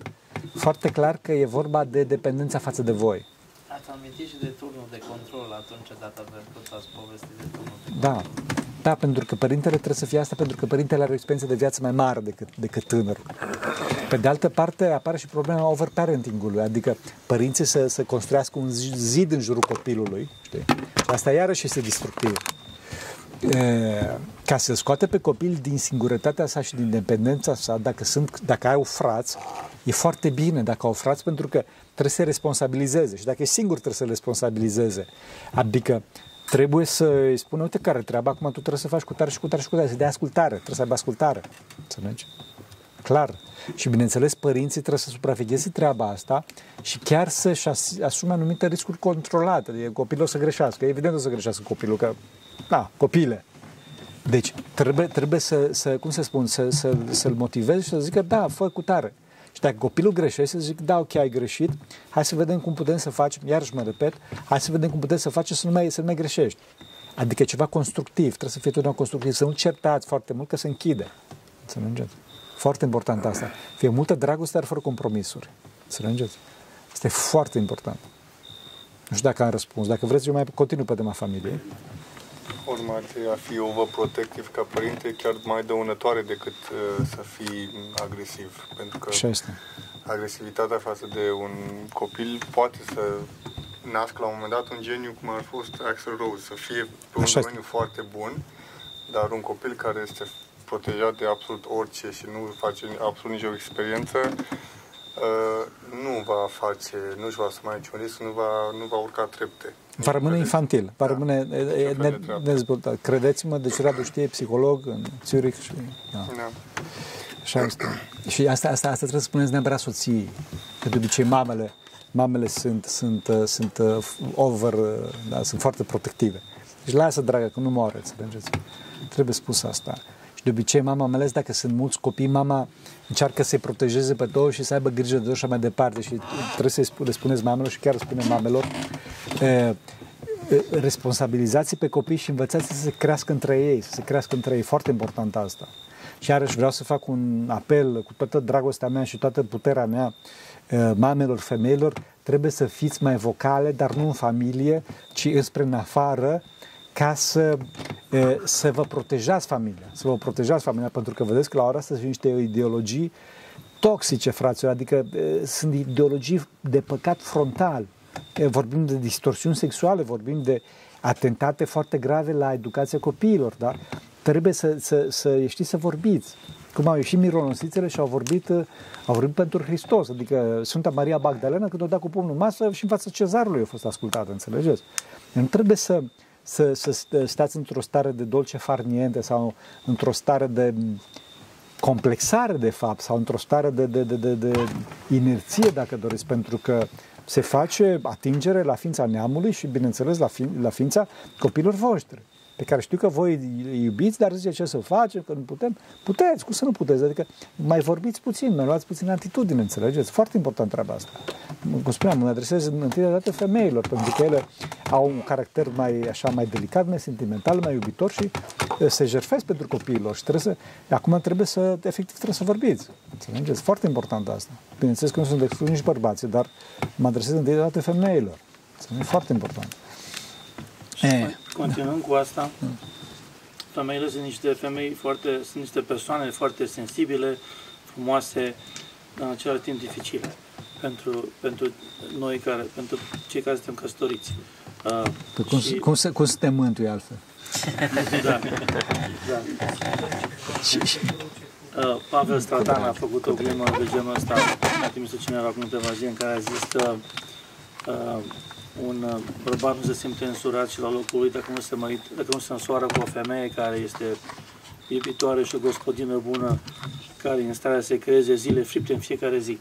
foarte clar că e vorba de dependența față de voi. Ați amintit și de turnul de control atunci data tot ați povestit de turnul de da. control. Da. Da, pentru că părintele trebuie să fie asta, pentru că părintele are o experiență de viață mai mare decât, decât tânărul. Pe de altă parte, apare și problema overparenting-ului, adică părinții să, să construiască un zid în jurul copilului. Știi? Și asta iarăși este destructiv. E, ca să scoate pe copil din singurătatea sa și din dependența sa, dacă, sunt, dacă au frați, e foarte bine dacă au frați, pentru că trebuie să se responsabilizeze și dacă e singur trebuie să le responsabilizeze. Adică trebuie să îi spună, uite care treaba, acum tu trebuie să faci cu tare și cu tare și cu tare, să dea ascultare, trebuie să aibă ascultare. Înțelegi? Clar. Și bineînțeles, părinții trebuie să supravegheze treaba asta și chiar să-și asume anumite riscuri controlate. Adică copilul o să greșească. Evident o să greșească copilul, că, da, copile. Deci, trebuie, trebuie să, să, cum să spun, să, să, să-l motivezi și să zică, da, fă cu tare. Și dacă copilul greșește, zic, da, ok, ai greșit, hai să vedem cum putem să facem, iarăși mă repet, hai să vedem cum putem să facem să nu mai, să nu mai greșești. Adică ceva constructiv, trebuie să fie totdeauna constructiv, să nu certați foarte mult, că se închide. Înțelegeți? Foarte important asta. Fie multă dragoste, dar fără compromisuri. Înțelegeți? Asta e foarte important. Nu știu dacă am răspuns. Dacă vreți, eu mai continui pe tema familiei forma de a fi overprotective ca părinte chiar mai dăunătoare decât uh, să fii agresiv. Pentru că agresivitatea față de un copil poate să nască la un moment dat un geniu cum a fost Axel Rose, să fie pe un Așa domeniu este. foarte bun, dar un copil care este protejat de absolut orice și nu face absolut nicio experiență, uh, nu va face, nu-și va asuma niciun risc, nu va, nu va urca trepte. Va rămâne infantil, va da. rămâne ne, dezvoltat. Credeți-mă, deci Radu știe psiholog în Zurich și... Da. da. Așa este. Și asta, asta, asta trebuie să spuneți neapărat soției. Că de obicei mamele, mamele sunt, sunt, sunt uh, over, uh, da, sunt foarte protective. Deci lasă, dragă, că nu moare, înțelegeți? Trebuie spus asta. De obicei, mama, mai ales dacă sunt mulți copii, mama încearcă să-i protejeze pe toți și să aibă grijă de așa mai departe. Și trebuie să le spuneți mamelor și chiar spune mamelor, e, responsabilizați pe copii și învățați să se crească între ei, să se crească între ei. Foarte important asta. Și iarăși vreau să fac un apel cu toată dragostea mea și toată puterea mea mamelor, femeilor, trebuie să fiți mai vocale, dar nu în familie, ci înspre în afară, ca să, să vă protejați familia, să vă protejați familia, pentru că vedeți că la ora asta sunt niște ideologii toxice, fraților, adică sunt ideologii de păcat frontal. Vorbim de distorsiuni sexuale, vorbim de atentate foarte grave la educația copiilor, da? Trebuie să, să, să știți să vorbiți. Cum au ieșit mironosițele și au vorbit, au vorbit pentru Hristos, adică Sfânta Maria Magdalena când o da cu pumnul în masă și în fața cezarului a fost ascultată, înțelegeți? Nu trebuie să, să, să stați într-o stare de dolce farniente sau într-o stare de complexare, de fapt, sau într-o stare de, de, de, de, de inerție, dacă doriți, pentru că se face atingere la ființa neamului și, bineînțeles, la, fi, la ființa copilor voștri pe care știu că voi îi iubiți, dar zice ce să facem, că nu putem. Puteți, cum să nu puteți? Adică mai vorbiți puțin, mai luați puțin atitudine, înțelegeți? Foarte important treaba asta. Cum spuneam, mă adresez întâi de dată femeilor, pentru că ele au un caracter mai, așa, mai delicat, mai sentimental, mai iubitor și se jertfesc pentru copiilor și trebuie să, acum trebuie să, efectiv, trebuie să vorbiți. Înțelegeți? Foarte important asta. Bineînțeles că nu sunt exclus nici bărbații, dar mă adresez întâi de dată femeilor. E foarte important. E, continuând cu asta, femeile sunt niște femei foarte, sunt niște persoane foarte sensibile, frumoase, dar în același timp dificile pentru, pentru noi care, pentru cei care suntem căsătoriți. Uh, cum, și... cum, se, cum să te mântui altfel? da, da. Uh, Pavel Stratan a făcut o glimă de genul ăsta, a trimis-o cineva acum câteva zile, în care a zis că uh, un uh, bărbat nu se simte însurat și la locul lui dacă nu se, mărit, dacă nu se însoară cu o femeie care este iubitoare și o gospodină bună care e în stare să creeze zile fripte în fiecare zi.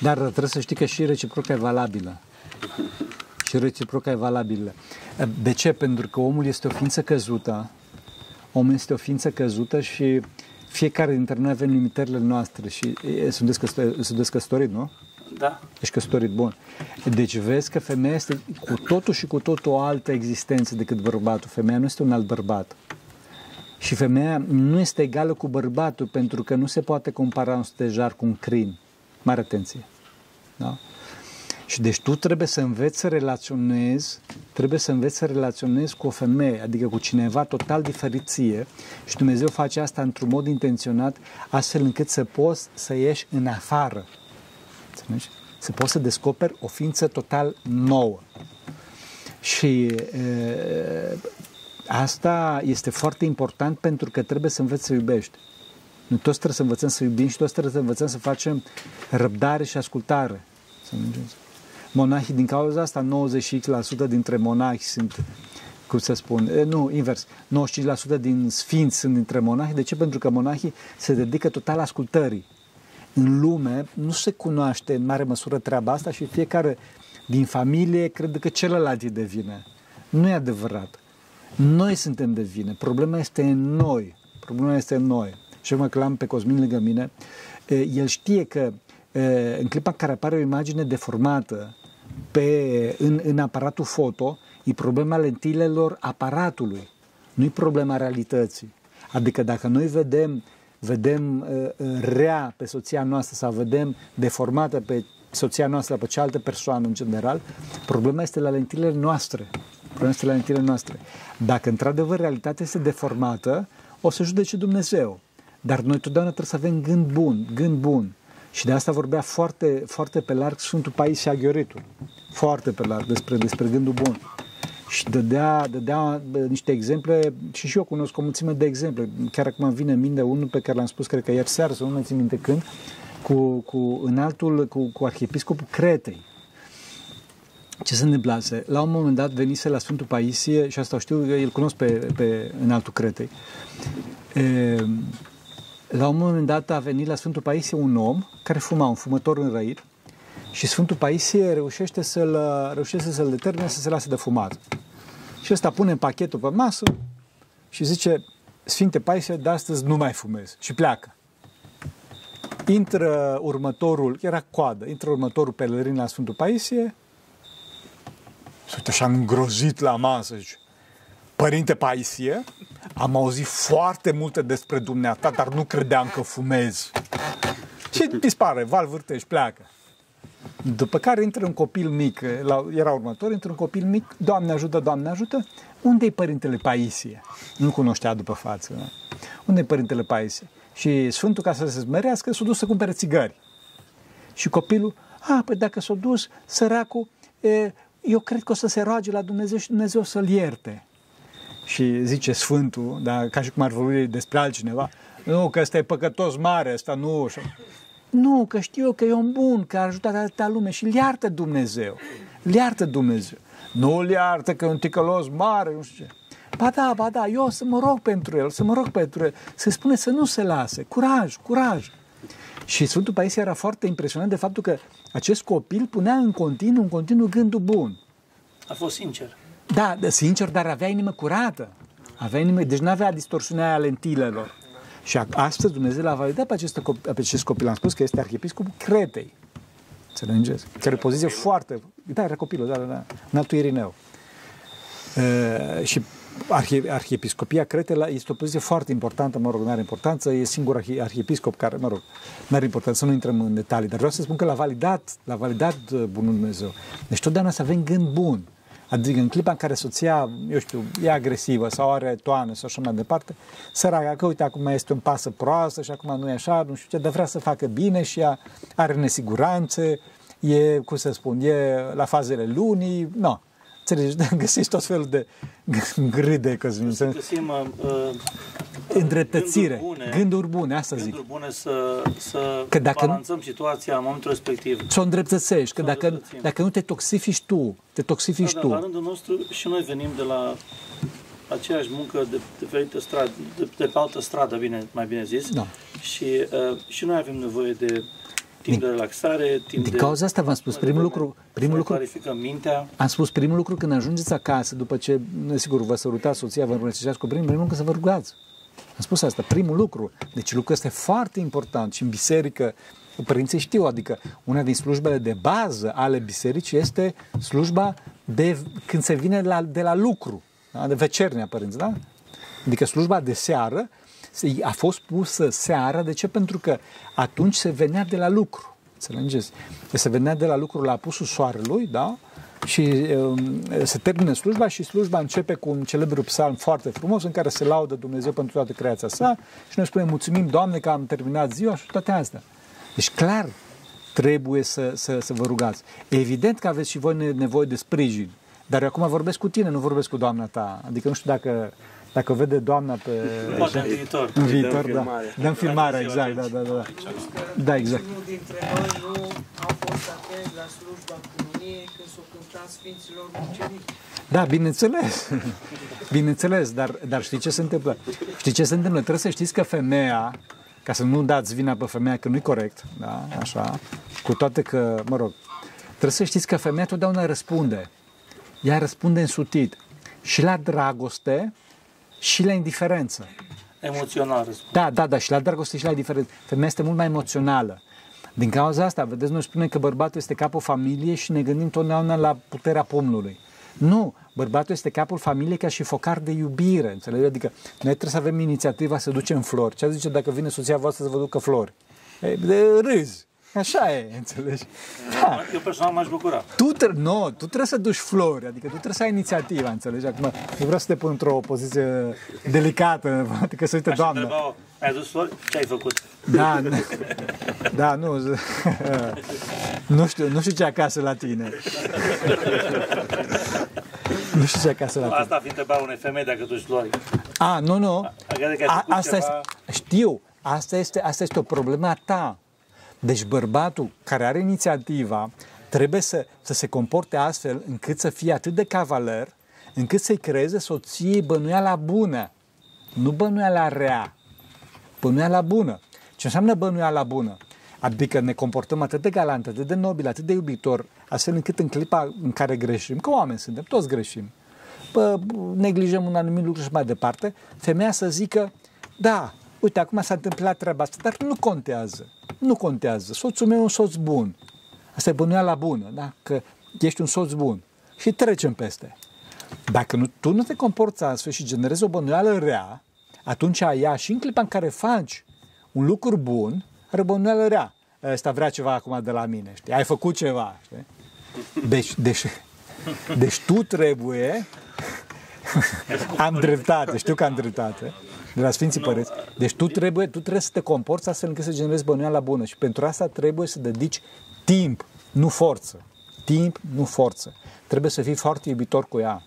Dar trebuie să știi că și reciproca e valabilă. Și reciproca e valabilă. De ce? Pentru că omul este o ființă căzută. Omul este o ființă căzută și fiecare dintre noi avem limitările noastre și sunteți, căsătorit, sunteți căsătorit, nu? Da. Ești căsătorit, bun. Deci vezi că femeia este cu totul și cu totul o altă existență decât bărbatul. Femeia nu este un alt bărbat. Și femeia nu este egală cu bărbatul pentru că nu se poate compara un stejar cu un crin. Mare atenție. Da? Și deci tu trebuie să înveți să relaționezi, trebuie să înveți să relaționezi cu o femeie, adică cu cineva total diferit ție și Dumnezeu face asta într-un mod intenționat astfel încât să poți să ieși în afară. Înțelegi? Să poți să descoperi o ființă total nouă. Și e, asta este foarte important pentru că trebuie să înveți să iubești. Noi toți trebuie să învățăm să iubim și toți trebuie să învățăm să facem răbdare și ascultare. Să monahii, din cauza asta, 90% dintre monahi sunt, cum să spun, nu, invers, 95% din sfinți sunt dintre monahi. De ce? Pentru că monahii se dedică total ascultării. În lume nu se cunoaște în mare măsură treaba asta și fiecare din familie crede că celălalt e de vină. Nu e adevărat. Noi suntem de vină. Problema este în noi. Problema este în noi. Și acum că l-am pe Cosmin lângă mine, el știe că în clipa în care apare o imagine deformată pe, în, în aparatul foto, e problema lentilelor aparatului, nu e problema realității. Adică dacă noi vedem, vedem uh, rea pe soția noastră sau vedem deformată pe soția noastră, pe cealaltă persoană în general, problema este la lentilele noastre. Problema este la lentilele noastre. Dacă într-adevăr realitatea este deformată, o să judece Dumnezeu. Dar noi totdeauna trebuie să avem gând bun, gând bun. Și de asta vorbea foarte, foarte pe larg Sfântul Paisia Gheoritul. Foarte pe larg despre, despre gândul bun. Și dădea, dădea niște exemple și și eu cunosc o mulțime de exemple. Chiar acum vine în minte unul pe care l-am spus, cred că ieri seară, să nu mai țin minte când, cu, cu înaltul, cu, cu arhiepiscopul Cretei. Ce se întâmplase? La un moment dat venise la Sfântul Paisie, și asta știu, îl cunosc pe, pe înaltul Cretei. E, la un moment dat a venit la Sfântul Paisie un om care fuma, un fumător înrăit, și Sfântul Paisie reușește să-l, reușește să-l determine să se lase de fumat. Și ăsta pune pachetul pe masă și zice, Sfinte Paisie, de astăzi nu mai fumez. Și pleacă. Intră următorul, era coadă, intră următorul pelerin la Sfântul Paisie, se uită așa îngrozit la masă, zice, Părinte Paisie, am auzit foarte multe despre dumneata, dar nu credeam că fumezi. Și dispare, val vârtești, pleacă. După care intră un copil mic, la, era următor, intră un copil mic, Doamne ajută, Doamne ajută, unde-i părintele Paisie? Nu cunoștea după față. Da? Unde-i părintele Paisie? Și Sfântul, ca să se smerească, s-a dus să cumpere țigări. Și copilul, a, păi dacă s-a dus, săracul, e, eu cred că o să se roage la Dumnezeu și Dumnezeu să-l ierte. Și zice Sfântul, da, ca și cum ar vorbi despre altcineva, nu, că ăsta e păcătos mare, ăsta nu... Nu, că știu eu că e un bun, că a ajutat atâta lume și îl iartă Dumnezeu. Îl iartă Dumnezeu. Nu îl iartă că e un ticălos mare, nu știu ce. Ba da, ba da, eu o să mă rog pentru el, să mă rog pentru el. Se spune să nu se lase. Curaj, curaj. Și Sfântul Paisie era foarte impresionat de faptul că acest copil punea în continuu, în continuu gândul bun. A fost sincer. Da, sincer, dar avea inimă curată. Avea inimă, deci nu avea distorsiunea a lentilelor. Și astăzi Dumnezeu l-a validat pe acest, copil, pe acest copil. Am spus că este arhiepiscopul Cretei. Înțelegeți? Care o poziție foarte... Da, era copilul, da, da, da. Natul Irineu. Uh, și arhie, arhiepiscopia Cretei este o poziție foarte importantă, mă rog, nu are importanță, e singur arhie, arhiepiscop care, mă rog, nu are importanță, să nu intrăm în detalii, dar vreau să spun că l-a validat, l-a validat uh, Bunul Dumnezeu. Deci totdeauna să avem gând bun. Adică în clipa în care soția, eu știu, e agresivă sau are toană sau așa mai departe, săraca că uite, acum este un pasă proastă și acum nu e așa, nu știu ce, dar vrea să facă bine și ea are nesiguranțe, e, cum să spun, e la fazele lunii, nu. No. Înțelegi? Găsiți tot felul de gride, că să găsim uh, uh, îndreptățire, gânduri bune, gânduri bune asta gânduri zic. bune să, să că dacă balanțăm situația în momentul respectiv. Să o îndreptățești, că dacă, dacă nu te toxifici tu, te toxifici da, tu. Da, la rândul nostru și noi venim de la aceeași muncă de, diferită stradă, de, de pe altă stradă, bine, mai bine zis. Da. Și, uh, și noi avem nevoie de timp din, de relaxare, timp din de... cauza asta v-am spus, primul lucru... Primul lucru clarificăm mintea. Am spus primul lucru când ajungeți acasă, după ce, sigur, vă sărutați soția, vă înrățișați cu primul, primul lucru să vă rugați. Am spus asta, primul lucru. Deci lucrul ăsta e foarte important și în biserică părinții știu, adică una din slujbele de bază ale bisericii este slujba de când se vine la, de la lucru, da? de vecernea părinți, da? Adică slujba de seară a fost pusă seara, de ce? Pentru că atunci se venea de la lucru, înțelegeți? Se venea de la lucru la apusul soarelui, da? și um, se termină slujba și slujba începe cu un celebru psalm foarte frumos în care se laudă Dumnezeu pentru toată creația sa și noi spunem mulțumim Doamne că am terminat ziua și toate astea. Deci clar trebuie să, să, să vă rugați. Evident că aveți și voi nevoie de sprijin, dar eu acum vorbesc cu tine, nu vorbesc cu doamna ta. Adică nu știu dacă dacă vede doamna pe... Poate în viitor. În viitor, da. Dăm filmare, exact, da, da, da. Da, exact. Unul dintre noi nu au fost atenți la slujba cununiei când s-o cânta Sfinților Mucenici. Da, bineînțeles. bineînțeles, dar, dar știi ce se întâmplă? Știi ce se întâmplă? Trebuie să știți că femeia, ca să nu dați vina pe femeia că nu-i corect, da, așa, cu toate că, mă rog, trebuie să știți că femeia totdeauna răspunde. Ea răspunde însutit și la dragoste și la indiferență. Emoțional răspunde. Da, da, da, și la dragoste și la indiferență. Femeia este mult mai emoțională. Din cauza asta, vedeți, noi spunem că bărbatul este capul familiei și ne gândim totdeauna la puterea pomnului. Nu, bărbatul este capul familiei ca și focar de iubire, înțelegi? Adică noi trebuie să avem inițiativa să ducem flori. Ce zice dacă vine soția voastră să vă ducă flori? E, de râzi. Așa e, înțelegi? Da. Eu personal m-aș bucura. Tu, tre- no, tu trebuie să duci flori, adică tu trebuie să ai inițiativa, înțelegi? Acum, nu vreau să te pun într-o poziție delicată, adică să uite, Aș doamnă. Întreba, ai dus flori? Ce ai făcut? Da, nu, da, nu, nu știu, nu știu ce acasă la tine. Nu știu ce acasă la tine. Asta fi întrebat unei femei dacă duci flori. A, nu, nu. Adică A, asta ceva... este, știu, asta este, asta este o problemă a ta. Deci bărbatul care are inițiativa trebuie să, să se comporte astfel încât să fie atât de cavaler, încât să-i creeze soției bănuiala bună, nu bănuiala rea, bănuiala bună. Ce înseamnă bănuiala bună? Adică ne comportăm atât de galant, atât de nobil, atât de iubitor, astfel încât în clipa în care greșim, că oameni suntem, toți greșim, bă, neglijăm un anumit lucru și mai departe, femeia să zică, da, uite, acum s-a întâmplat treaba asta, dar nu contează. Nu contează. Soțul meu e un soț bun. Asta e la bună, da? Că ești un soț bun. Și trecem peste. Dacă nu, tu nu te comporți astfel și generezi o bănuială rea, atunci ea și în clipa în care faci un lucru bun, are bănuială rea. Ăsta vrea ceva acum de la mine, știi? Ai făcut ceva, știi? Deci, deci, deci tu trebuie am dreptate, știu că am dreptate de la Sfinții no. Părinți. Deci tu trebuie, tu trebuie să te comporți astfel încât să generezi bănuiala bună și pentru asta trebuie să dedici timp, nu forță. Timp, nu forță. Trebuie să fii foarte iubitor cu ea.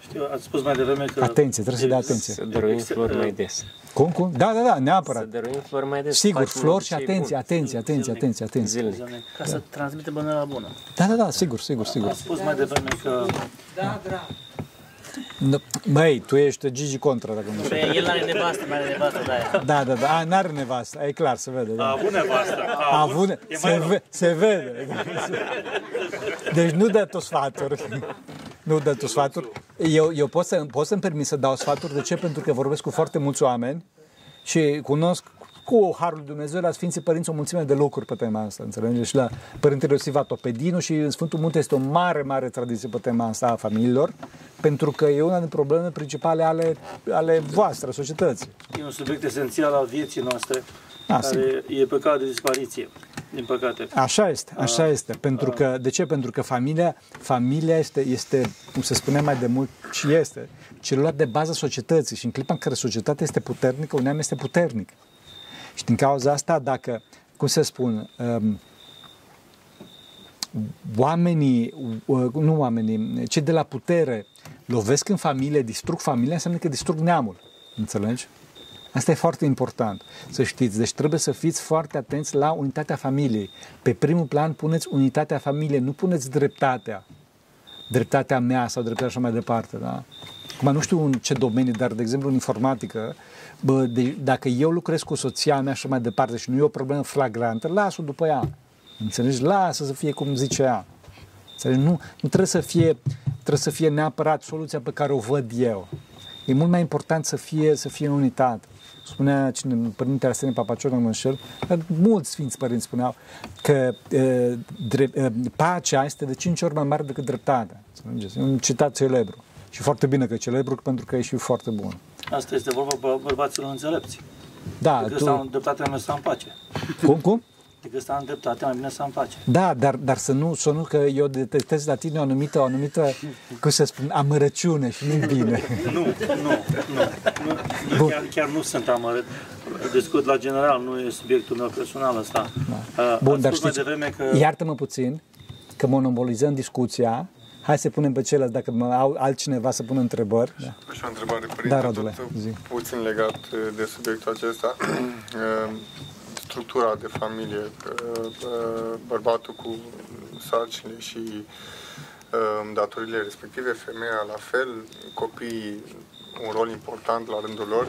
Știu, ați spus mai devreme că... Atenție, trebuie să dai atenție. Să dăruim flori mai des. Cum, cum? Da, da, da, neapărat. Să dăruim flori mai des. Sigur, flori și atenție, atenție, atenție, atenție, atenție. Zilnic. Ca să transmite bănuiala bună. Da, da, da, sigur, sigur, sigur. Ați spus mai devreme că... Da, drag. Băi, tu ești Gigi Contra, dacă nu știu. El are nevastă, mai are nevastă de aia. Da, da, da, a, n-are nevastă, e clar, se vede. Da. A avut nevastă. A, a avut, se, ve, se vede. Deci nu dă tu sfaturi. Nu dă tu sfaturi. Eu, eu pot, să, pot să-mi permit să dau sfaturi. De ce? Pentru că vorbesc cu foarte mulți oameni și cunosc cu Harul Dumnezeu la Sfinții Părinți o mulțime de lucruri pe tema asta, înțelegeți? Și la Părintele Iosif Atopedinu și în Sfântul Munte este o mare, mare tradiție pe tema asta a familiilor, pentru că e una din problemele principale ale, ale voastre, societății. E un subiect esențial al vieții noastre, a, care sigur. e pe cale de dispariție, din păcate. Așa este, așa a, este. Pentru a, că, de ce? Pentru că familia, familia este, este, cum se spune mai de mult, și este, celula de bază societății și în clipa în care societatea este puternică, un neam este puternic. Și din cauza asta, dacă, cum să spun, um, oamenii, uh, nu oamenii, cei de la putere lovesc în familie, distrug familia, înseamnă că distrug neamul. Înțelegi? Asta e foarte important să știți. Deci trebuie să fiți foarte atenți la unitatea familiei. Pe primul plan puneți unitatea familiei, nu puneți dreptatea. Dreptatea mea sau dreptatea așa mai departe. Da? Acum nu știu în ce domeniu, dar de exemplu în informatică, bă, de, dacă eu lucrez cu soția mea și mai departe și nu e o problemă flagrantă, las-o după ea. Înțelegi? Lasă să fie cum zice ea. Înțelegi? Nu, nu trebuie să fie trebuie să fie neapărat soluția pe care o văd eu. E mult mai important să fie, să fie unitate. Spunea cine, Părintele Arsenie Papacior, în înșel, mulți Sfinți Părinți spuneau că e, drept, e, pacea este de cinci ori mai mare decât dreptatea. E un citat celebru. Și foarte bine că e celebru, pentru că e și foarte bun. Asta este vorba bărbaților înțelepți. Da, decât tu... dreptatea mea să în pace. Cum, cum? Decât să am dreptate, mai bine să am pace. Da, dar, dar să nu, să nu că eu detestez la tine o anumită, o anumită, cum să spun, amărăciune și nu bine. nu, nu, nu, nu, nu chiar, chiar nu sunt amărât. Discut la general, nu e subiectul meu personal ăsta. Da. Bun, dar știți, că... iartă-mă puțin, că monopolizăm discuția, Hai să punem pe ceilalți dacă au altcineva să pună întrebări. Da. Și o întrebare, părinte, da, Radule, tot zi. puțin legat de subiectul acesta. Structura de familie, bărbatul cu sarcinile și datorile respective, femeia la fel, copiii un rol important la rândul lor.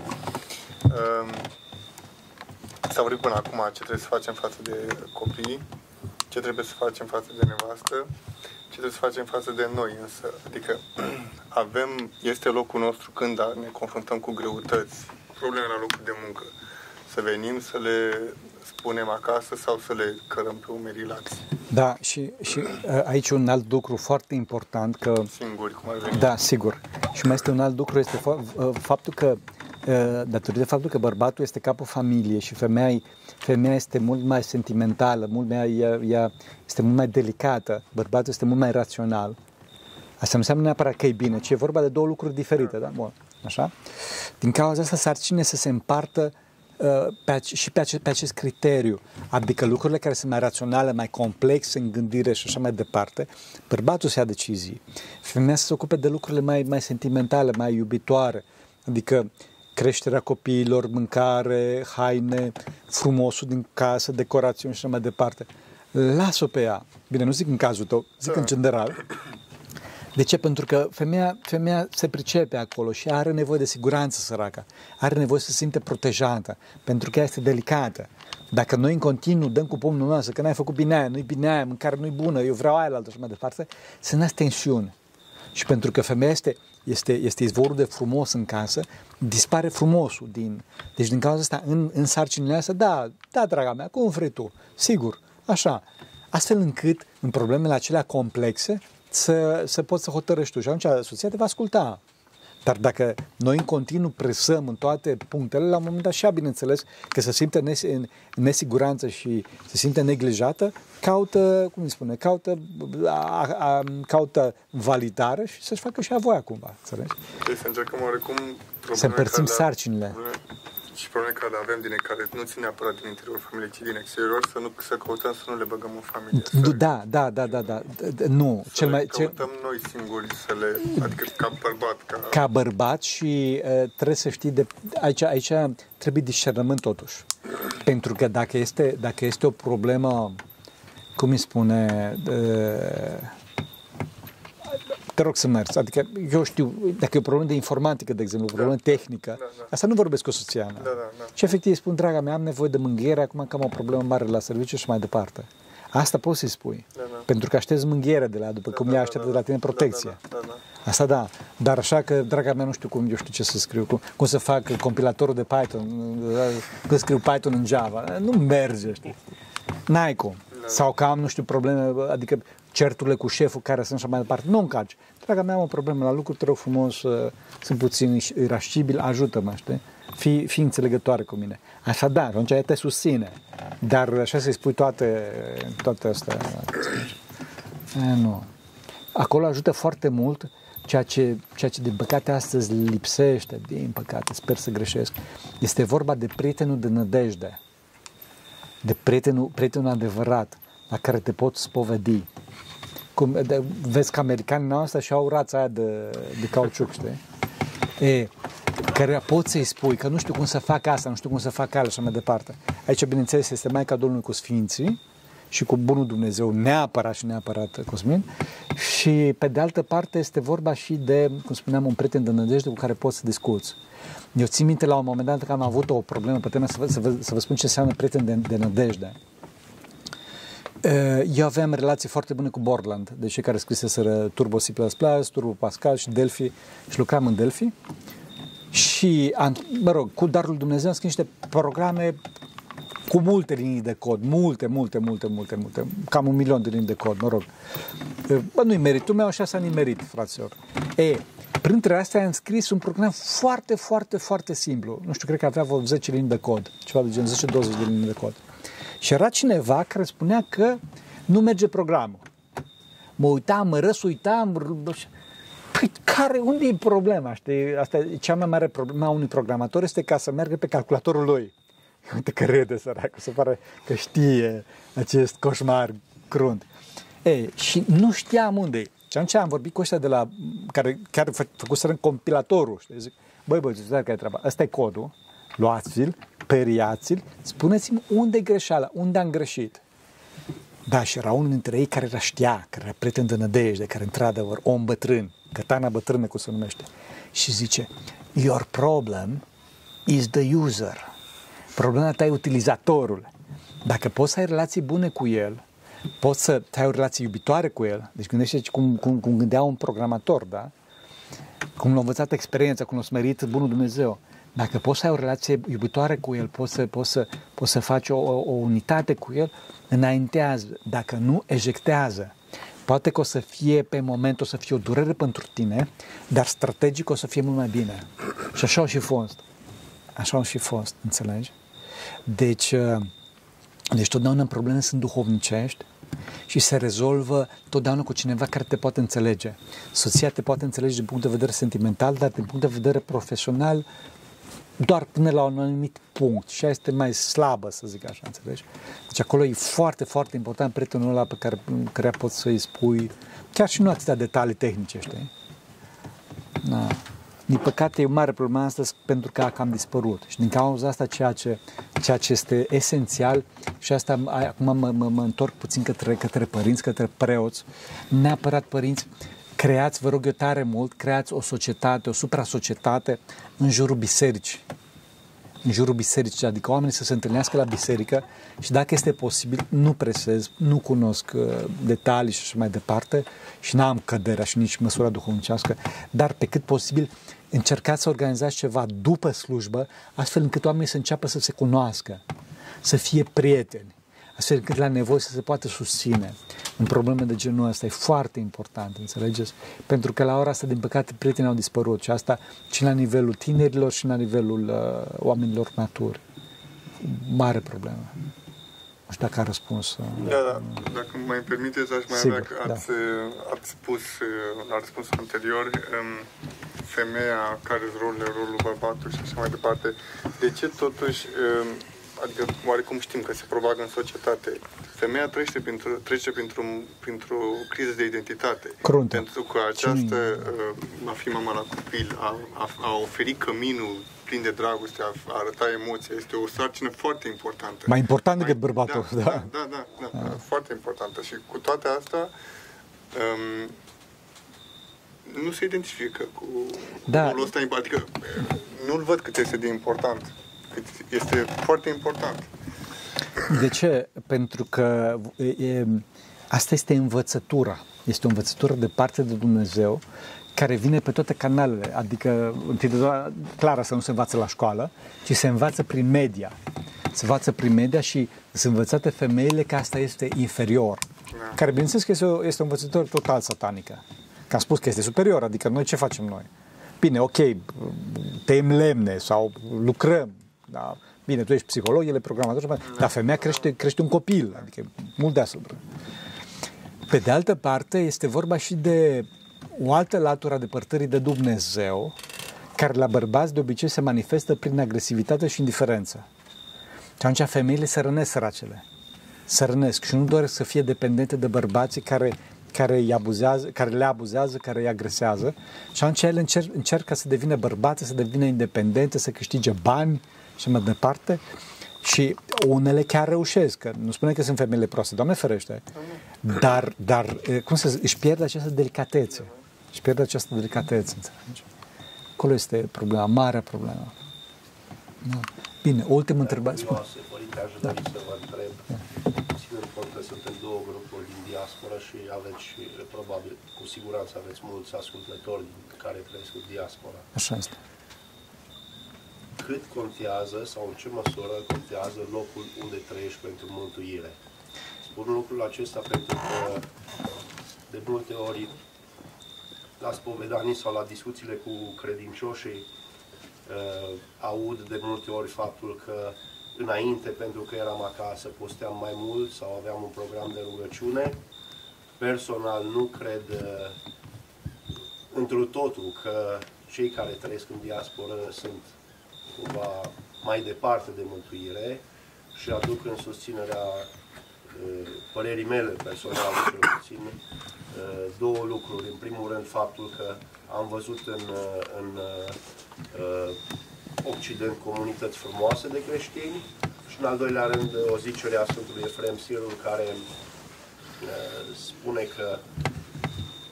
S-a vorbit până acum ce trebuie să facem față de copii, ce trebuie să facem față de nevastă, ce trebuie să facem față de noi, însă, adică avem, este locul nostru când ne confruntăm cu greutăți, probleme la locul de muncă, să venim să le spunem acasă sau să le cărăm pe umerii lați. Da, și, și aici un alt lucru foarte important că... Singuri, cum ar veni. Da, sigur. Și mai este un alt lucru, este faptul că datorită faptul că bărbatul este capul familiei și femeia, femeia este mult mai sentimentală, mult mai, ea, ea este mult mai delicată, bărbatul este mult mai rațional. Asta nu înseamnă neapărat că e bine, ci e vorba de două lucruri diferite, da? Bun. Așa? Din cauza asta s-ar cine să se împartă uh, pe, și pe, ace, pe acest criteriu, adică lucrurile care sunt mai raționale, mai complexe în gândire și așa mai departe, bărbatul să ia decizii. Femeia să se ocupe de lucrurile mai, mai sentimentale, mai iubitoare, adică creșterea copiilor, mâncare, haine, frumosul din casă, decorațiuni și așa mai departe. Las-o pe ea. Bine, nu zic în cazul tău, zic da. în general. De ce? Pentru că femeia, femeia se pricepe acolo și are nevoie de siguranță săracă. Are nevoie să se simte protejată, pentru că ea este delicată. Dacă noi în continuu dăm cu pumnul nostru că n-ai făcut bine aia, nu-i bine aia, mâncare nu-i bună, eu vreau aia la altă și mai departe, se nasc tensiune. Și pentru că femeia este, este, este izvorul de frumos în casă, dispare frumosul din... Deci din cauza asta, în, în sarcinile astea, da, da, draga mea, cum vrei tu, sigur, așa. Astfel încât, în problemele acelea complexe, să, să poți să hotărăști tu. Și atunci soția te va asculta. Dar dacă noi în continuu presăm în toate punctele, la un moment dat și ea, bineînțeles, că se simte în nesiguranță și se simte neglijată, caută, cum îi spune, caută, a, a, caută validare și să-și facă și ea voia cumva, înțelegi? Deci să încercăm oarecum să împărțim sarcinile. Probleme și probleme care le avem din care nu țin neapărat din interiorul familiei, ci din exterior, să, nu, să căutăm să nu le băgăm în familie. Să, da, da, da, da, da, nu. Să cel mai, căutăm cel... noi singuri să le, adică ca bărbat. Ca, ca bărbat și uh, trebuie să știi, de, aici, aici trebuie discernământ totuși. Pentru că dacă este, dacă este o problemă, cum îi spune, uh, te rog să mergi. Adică eu știu, dacă e o problemă de informatică, de exemplu, o problemă da. tehnică, da, da. asta nu vorbesc cu soția mea. Da, da, da. Și efectiv spun, draga mea, am nevoie de mânghiere, acum că am o problemă mare la serviciu și mai departe. Asta poți să-i spui. Da, da. Pentru că aștepți mânghiere de la, după da, cum da, ea așteaptă da, de la tine protecție. Da, da, da, da. Asta da. Dar așa că, draga mea, nu știu cum, eu știu ce să scriu, cum, cum să fac compilatorul de Python, cum scriu Python în Java. Nu merge, știi? N-ai cum. Da. Sau că am, nu știu, probleme, adică certurile cu șeful care sunt așa mai departe. Nu încarci. Draga mea, am o problemă la lucru, te rog frumos, uh, sunt puțin irascibil, ajută-mă, știi? Fii, fii înțelegătoare cu mine. Așa, da, atunci te susține. Dar așa să-i spui toate, toate astea. E, nu. Acolo ajută foarte mult ceea ce, ceea ce de păcate astăzi lipsește, din păcate, sper să greșesc, este vorba de prietenul de nădejde, de prietenul, prietenul adevărat, la care te poți spovedi cum, de, vezi că americanii noastre și au rața aia de, de cauciuc, știi? E, care poți să-i spui că nu știu cum să fac asta, nu știu cum să fac alea și mai departe. Aici, bineînțeles, este Maica Domnului cu Sfinții și cu bunul Dumnezeu neapărat și neapărat Cosmin și pe de altă parte este vorba și de, cum spuneam, un prieten de nădejde cu care poți să discuți. Eu țin minte la un moment dat că am avut o problemă, pe să vă, să vă, să vă spun ce înseamnă prieten de, de nădejde. Eh, eu aveam relații foarte bune cu Borland, de cei care scriseseră Turbo C++, Turbo Pascal și Delphi și lucram în Delphi. Și, mă rog, cu darul Dumnezeu am scris niște programe cu multe linii de cod, multe, multe, multe, multe, multe, cam un milion de linii de cod, mă rog. Eh, bă, nu-i meritul meu, așa s-a nimerit, fraților. E, printre astea am scris un program foarte, foarte, foarte simplu. Nu știu, cred că avea vreo 10 linii de cod, ceva de gen 10-20 de linii de cod. Și era cineva care spunea că nu merge programul. Mă uitam, mă răsuitam, Păi care, unde e problema? Știi? Asta e cea mai mare problemă a unui programator este ca să meargă pe calculatorul lui. Uite că râde săracul, se pare că știe acest coșmar crunt. E, și nu știam unde e. Și atunci am vorbit cu ăștia de la, care chiar fă, făcuseră compilatorul. Știi? Zic, băi, băi, care e treaba? Asta e codul, luați-l, periați-l, spuneți-mi unde e greșeala, unde am greșit. Da, și era unul dintre ei care era știa, care era prieten de nădejde, care într-adevăr, om bătrân, cătana bătrână, cum se numește. Și zice, your problem is the user. Problema ta e utilizatorul. Dacă poți să ai relații bune cu el, poți să ai o relație iubitoare cu el, deci gândește cum, cum, cum gândea un programator, da? Cum l-a învățat experiența, cum l-a smerit bunul Dumnezeu. Dacă poți să ai o relație iubitoare cu el, poți să, poți să, poți să faci o, o unitate cu el, înaintează. Dacă nu, ejectează. Poate că o să fie pe moment, o să fie o durere pentru tine, dar strategic o să fie mult mai bine. Și așa au și fost. Așa au și fost, înțelegi? Deci, uh, deci totdeauna probleme sunt duhovnicești și se rezolvă totdeauna cu cineva care te poate înțelege. Soția te poate înțelege din punct de vedere sentimental, dar din punct de vedere profesional doar până la un anumit punct și este mai slabă, să zic așa, înțelegi? Deci acolo e foarte, foarte important prietenul ăla pe care, care poți să-i spui, chiar și nu atâtea detalii tehnice, știi? Da. Din păcate e o mare problemă astăzi pentru că a cam dispărut și din cauza asta ceea ce, ceea ce este esențial și asta acum mă, mă, mă întorc puțin către, către părinți, către preoți, neapărat părinți, creați, vă rog eu tare mult, creați o societate, o supra-societate în jurul bisericii. În jurul bisericii, adică oamenii să se întâlnească la biserică și dacă este posibil, nu presez, nu cunosc uh, detalii și așa mai departe și n-am căderea și nici măsura duhovnicească, dar pe cât posibil încercați să organizați ceva după slujbă, astfel încât oamenii să înceapă să se cunoască, să fie prieteni, astfel încât la nevoie să se poată susține. În probleme de genul ăsta e foarte important, înțelegeți? Pentru că la ora asta, din păcate, prietenii au dispărut și asta și la nivelul tinerilor și la nivelul uh, oamenilor maturi. Mare problemă. Nu știu dacă a răspuns. Uh, da, da. Dacă mai permiteți, aș mai Sigur, avea că da. ați, da. ați spus uh, la răspunsul anterior um, femeia care îți rolul, rolul bărbatului și așa mai departe. De ce totuși um, adică oarecum știm că se propagă în societate. Femeia trece printr-o, trece printr-o, printr-o criză de identitate. Cruntă. Pentru că această, uh, a fi mama la copil, a, a, a oferi căminul plin de dragoste, a, a arăta emoția, este o sarcină foarte importantă. Mai important decât bărbatul, da. Da, da, da, da, da, da. foarte importantă. Și cu toate astea, um, nu se identifică cu da. rolul ăsta, adică nu-l văd cât este de important este foarte important. De ce? Pentru că e, asta este învățătura. Este o învățătură de parte de Dumnezeu care vine pe toate canalele. Adică, întâi de toate, clar, asta nu se învață la școală, ci se învață prin media. Se învață prin media și sunt învățate femeile că asta este inferior. Da. Care, bineînțeles, că este o, este o învățătură total satanică. Că am spus că este superior, adică noi ce facem noi? Bine, ok, tăiem lemne sau lucrăm, da? Bine, tu ești psiholog, el e programator, dar femeia crește, crește un copil, adică mult deasupra. Pe de altă parte, este vorba și de o altă latură a depărtării de Dumnezeu, care la bărbați de obicei se manifestă prin agresivitate și indiferență. Și atunci femeile se rănesc săracele. Se rănesc și nu doresc să fie dependente de bărbații care, care, îi abuzează, care le abuzează, care îi agresează. Și atunci ele încerc, încercă să devină bărbați, să devină independente, să câștige bani, și mai departe, Și unele chiar reușesc, că nu spune că sunt femeile proaste, Doamne ferește, dar, dar cum să zic, își pierde această delicatețe. Își pierde această delicatețe, înțelegi? Acolo este problema, marea problemă. Da. Bine, ultimă întrebare. Părinte, aș dori da. să vă întreb, da. ținând cont că suntem două grupuri din diaspora și aveți, probabil, cu siguranță aveți mulți ascultători care trăiesc în diaspora. Așa este cât contează sau în ce măsură contează locul unde trăiești pentru mântuire. Spun lucrul acesta pentru că de multe ori la spovedanii sau la discuțiile cu credincioșii uh, aud de multe ori faptul că înainte, pentru că eram acasă, posteam mai mult sau aveam un program de rugăciune. Personal nu cred uh, întru totul că cei care trăiesc în diasporă sunt cumva mai departe de mântuire și aduc în susținerea părerii mele personale, cel puțin, două lucruri. În primul rând, faptul că am văzut în, în Occident comunități frumoase de creștini și, în al doilea rând, o zicere a Sfântului Efrem Sirul, care spune că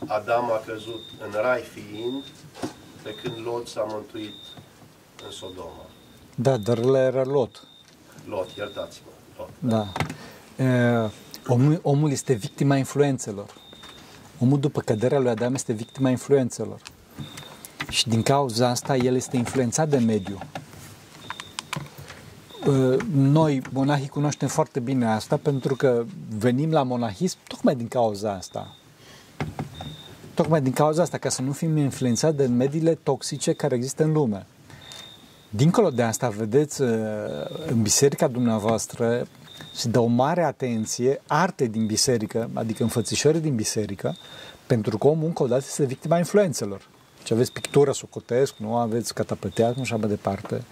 Adam a căzut în rai fiind, pe când Lot s-a mântuit în Sodoma. Da, dar ăla era Lot. Lot, iertați-mă. Lot, da. da. E, omul, omul este victima influențelor. Omul după căderea lui Adam este victima influențelor. Și din cauza asta el este influențat de mediu. Noi, monahii, cunoaștem foarte bine asta pentru că venim la monahism tocmai din cauza asta. Tocmai din cauza asta, ca să nu fim influențați de mediile toxice care există în lume. Dincolo de asta, vedeți, uh, în biserica dumneavoastră se dă o mare atenție arte din biserică, adică înfățișări din biserică, pentru că omul încă o dată este victima influențelor. Deci aveți pictură socotesc, nu aveți catapătească, așa mai departe.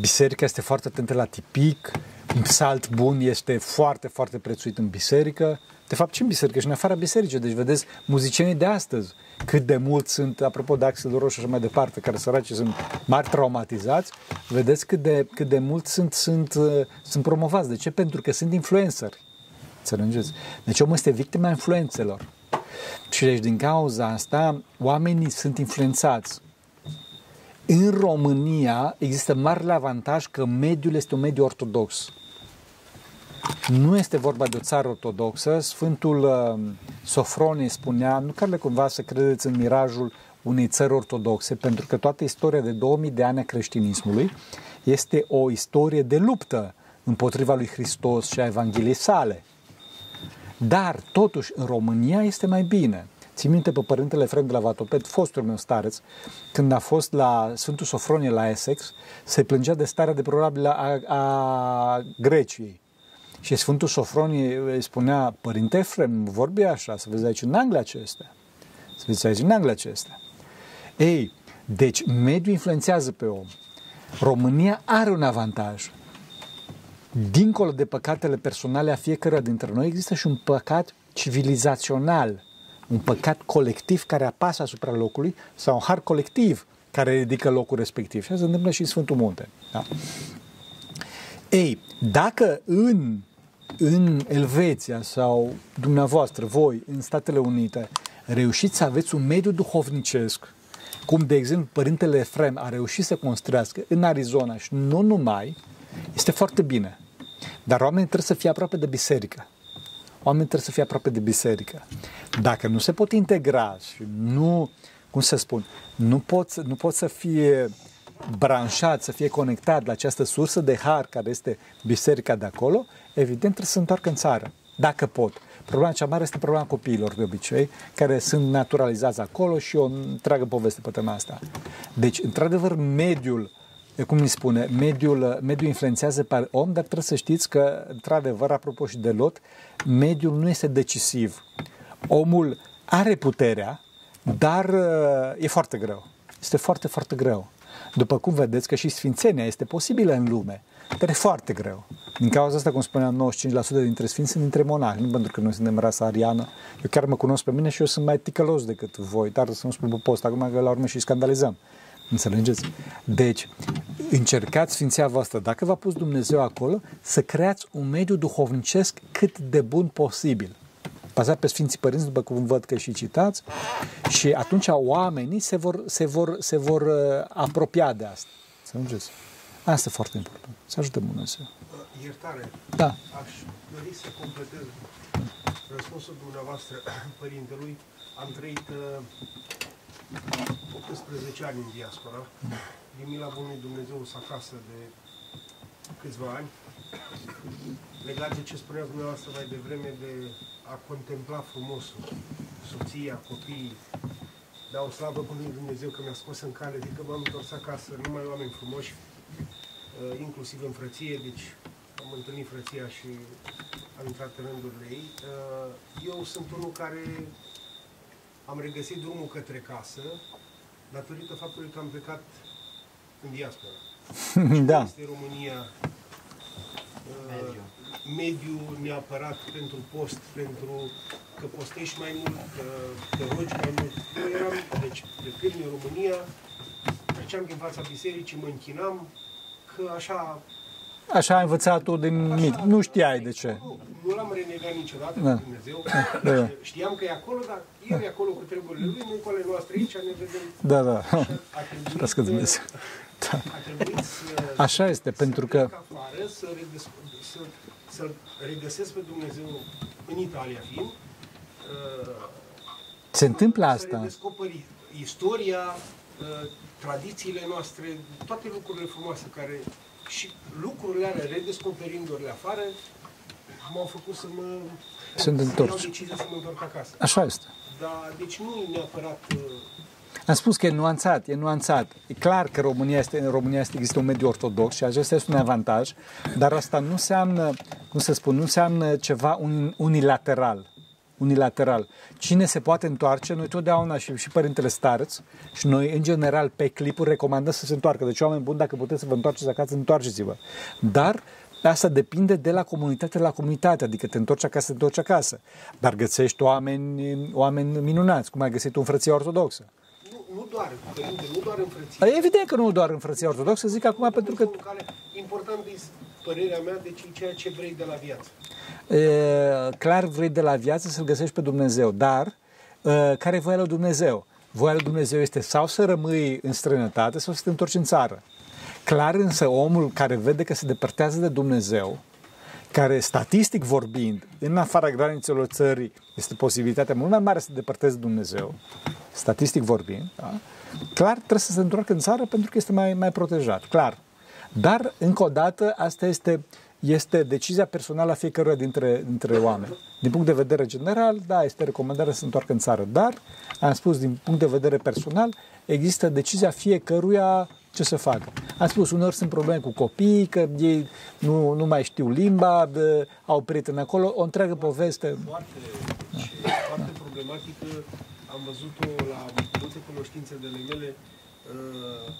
Biserica este foarte atentă la tipic, un salt bun este foarte, foarte prețuit în biserică, de fapt și în biserică și în afara bisericii. Deci vedeți muzicienii de astăzi, cât de mult sunt, apropo de Axel Roșu și așa mai departe, care săraci sunt mari traumatizați, vedeți cât de, cât de mult sunt, sunt, uh, sunt promovați. De ce? Pentru că sunt influenceri. Înțelegeți? Deci omul este victima influențelor. Și deci din cauza asta, oamenii sunt influențați. În România există marele avantaj că mediul este un mediu ortodox. Nu este vorba de o țară ortodoxă. Sfântul uh, Sofronie spunea, nu care cumva să credeți în mirajul unei țări ortodoxe, pentru că toată istoria de 2000 de ani a creștinismului este o istorie de luptă împotriva lui Hristos și a Evangheliei sale. Dar, totuși, în România este mai bine. Țin minte pe părintele Efrem de la Vatoped, fostul meu stareț, când a fost la Sfântul Sofronie la Essex, se plângea de starea de probabil a, a Greciei. Și Sfântul Sofronie îi spunea, Părinte Efrem, vorbi așa, să vezi aici în Anglia acestea. Să vezi aici în Anglia acestea. Ei, deci mediul influențează pe om. România are un avantaj. Dincolo de păcatele personale a fiecăruia dintre noi, există și un păcat civilizațional, un păcat colectiv care apasă asupra locului sau un har colectiv care ridică locul respectiv. Și asta se întâmplă și în Sfântul Munte. Da? Ei, dacă în în Elveția sau dumneavoastră, voi, în Statele Unite, reușiți să aveți un mediu duhovnicesc, cum de exemplu Părintele Efrem a reușit să construiască în Arizona și nu numai, este foarte bine. Dar oamenii trebuie să fie aproape de biserică. Oamenii trebuie să fie aproape de biserică. Dacă nu se pot integra și nu, cum să spun, nu pot, nu pot să fie branșat, să fie conectat la această sursă de har care este biserica de acolo, evident trebuie să se întoarcă în țară, dacă pot. Problema cea mare este problema copiilor, de obicei, care sunt naturalizați acolo și o întreagă poveste pe tema asta. Deci, într-adevăr, mediul, cum îi spune, mediul, mediul influențează pe om, dar trebuie să știți că, într-adevăr, apropo și de lot, mediul nu este decisiv. Omul are puterea, dar e foarte greu. Este foarte, foarte greu. După cum vedeți că și sfințenia este posibilă în lume, dar e foarte greu. Din cauza asta, cum spuneam, 95% dintre sfinți sunt dintre monahi, nu pentru că noi suntem rasa ariană. Eu chiar mă cunosc pe mine și eu sunt mai ticălos decât voi, dar să nu spun pe post acum că la urmă și scandalizăm. Înțelegeți? Deci, încercați Sfinția voastră, dacă v-a pus Dumnezeu acolo, să creați un mediu duhovnicesc cât de bun posibil. Bazat pe Sfinții Părinți, după cum văd că și citați, și atunci oamenii se vor, se vor, se vor uh, apropia de asta. Înțelegeți? Asta e foarte important. Să ajute Dumnezeu. Iertare. Da. Aș dori să completez răspunsul dumneavoastră, părintelui. Am trăit uh, 18 ani în diaspora. Din mila Bunului Dumnezeu s acasă de câțiva ani. Legat de ce spunea dumneavoastră mai devreme de a contempla frumosul, soția, copiii, dar o slavă Bunului Dumnezeu că mi-a scos în cale, adică m-am întors acasă, numai oameni frumoși, uh, inclusiv în frăție, deci am întâlnit frăția și am intrat în rândurile ei. Uh, eu sunt unul care am regăsit drumul către casă datorită faptului că am plecat în diaspora. da. Este România uh, mediu neapărat pentru post, pentru că postești mai mult, că te rogi mai mult. Eu eram, deci, când în România, treceam din fața bisericii, mă închinam, că așa Așa ai învățat tu din mic. Nu știai de ce. Nu, nu l-am renegat niciodată da. Dumnezeu. Da. Știam că e acolo, dar el e acolo cu treburile lui, noi cu ale noastre aici ne vedem. Da, da. Așa Dumnezeu. Da. Așa este, să pentru că... Afară, să, regăs- să, să regăsesc pe Dumnezeu în Italia fiind. Uh, Se întâmplă asta. Să redescoperi istoria, uh, tradițiile noastre, toate lucrurile frumoase care și lucrurile alea, redescoperindu-le afară, m-au făcut să mă... Sunt întors. Să să mă întorc acasă. Așa este. Dar, deci nu e neapărat... Uh... Am spus că e nuanțat, e nuanțat. E clar că România este, în România este, există un mediu ortodox și acesta este un avantaj, dar asta nu înseamnă, cum să spun, nu înseamnă ceva unilateral unilateral. Cine se poate întoarce, noi totdeauna și, și părintele Starț și noi, în general, pe clipuri recomandăm să se întoarcă. Deci, oameni buni, dacă puteți să vă întoarceți acasă, întoarceți-vă. Dar asta depinde de la comunitate la comunitate, adică te întorci acasă, te întorci acasă. Dar găsești oameni, oameni minunați, cum ai găsit un frăție ortodoxă. Nu, nu doar, părinte, nu doar în frăție. Evident că nu doar în frăție ortodoxă, zic acum pentru că... Important este părerea mea, deci ceea ce vrei de la viață clar vrei de la viață să-L găsești pe Dumnezeu, dar care e voia lui Dumnezeu? Voia lui Dumnezeu este sau să rămâi în străinătate sau să te întorci în țară. Clar însă omul care vede că se depărtează de Dumnezeu, care statistic vorbind, în afara granițelor țării, este posibilitatea mult mai mare să se depărteze de Dumnezeu, statistic vorbind, da? clar trebuie să se întoarcă în țară pentru că este mai, mai protejat, clar. Dar, încă o dată, asta este uh, este decizia personală a fiecăruia dintre, dintre oameni. Din punct de vedere general, da, este recomandarea să se întoarcă în țară, dar, am spus, din punct de vedere personal, există decizia fiecăruia ce să facă. Am spus, uneori sunt probleme cu copiii, că ei nu, nu mai știu limba, de, au prieteni acolo, o întreagă poveste. Foarte, da. foarte problematică, am văzut-o la multe cunoștințe de mele, uh,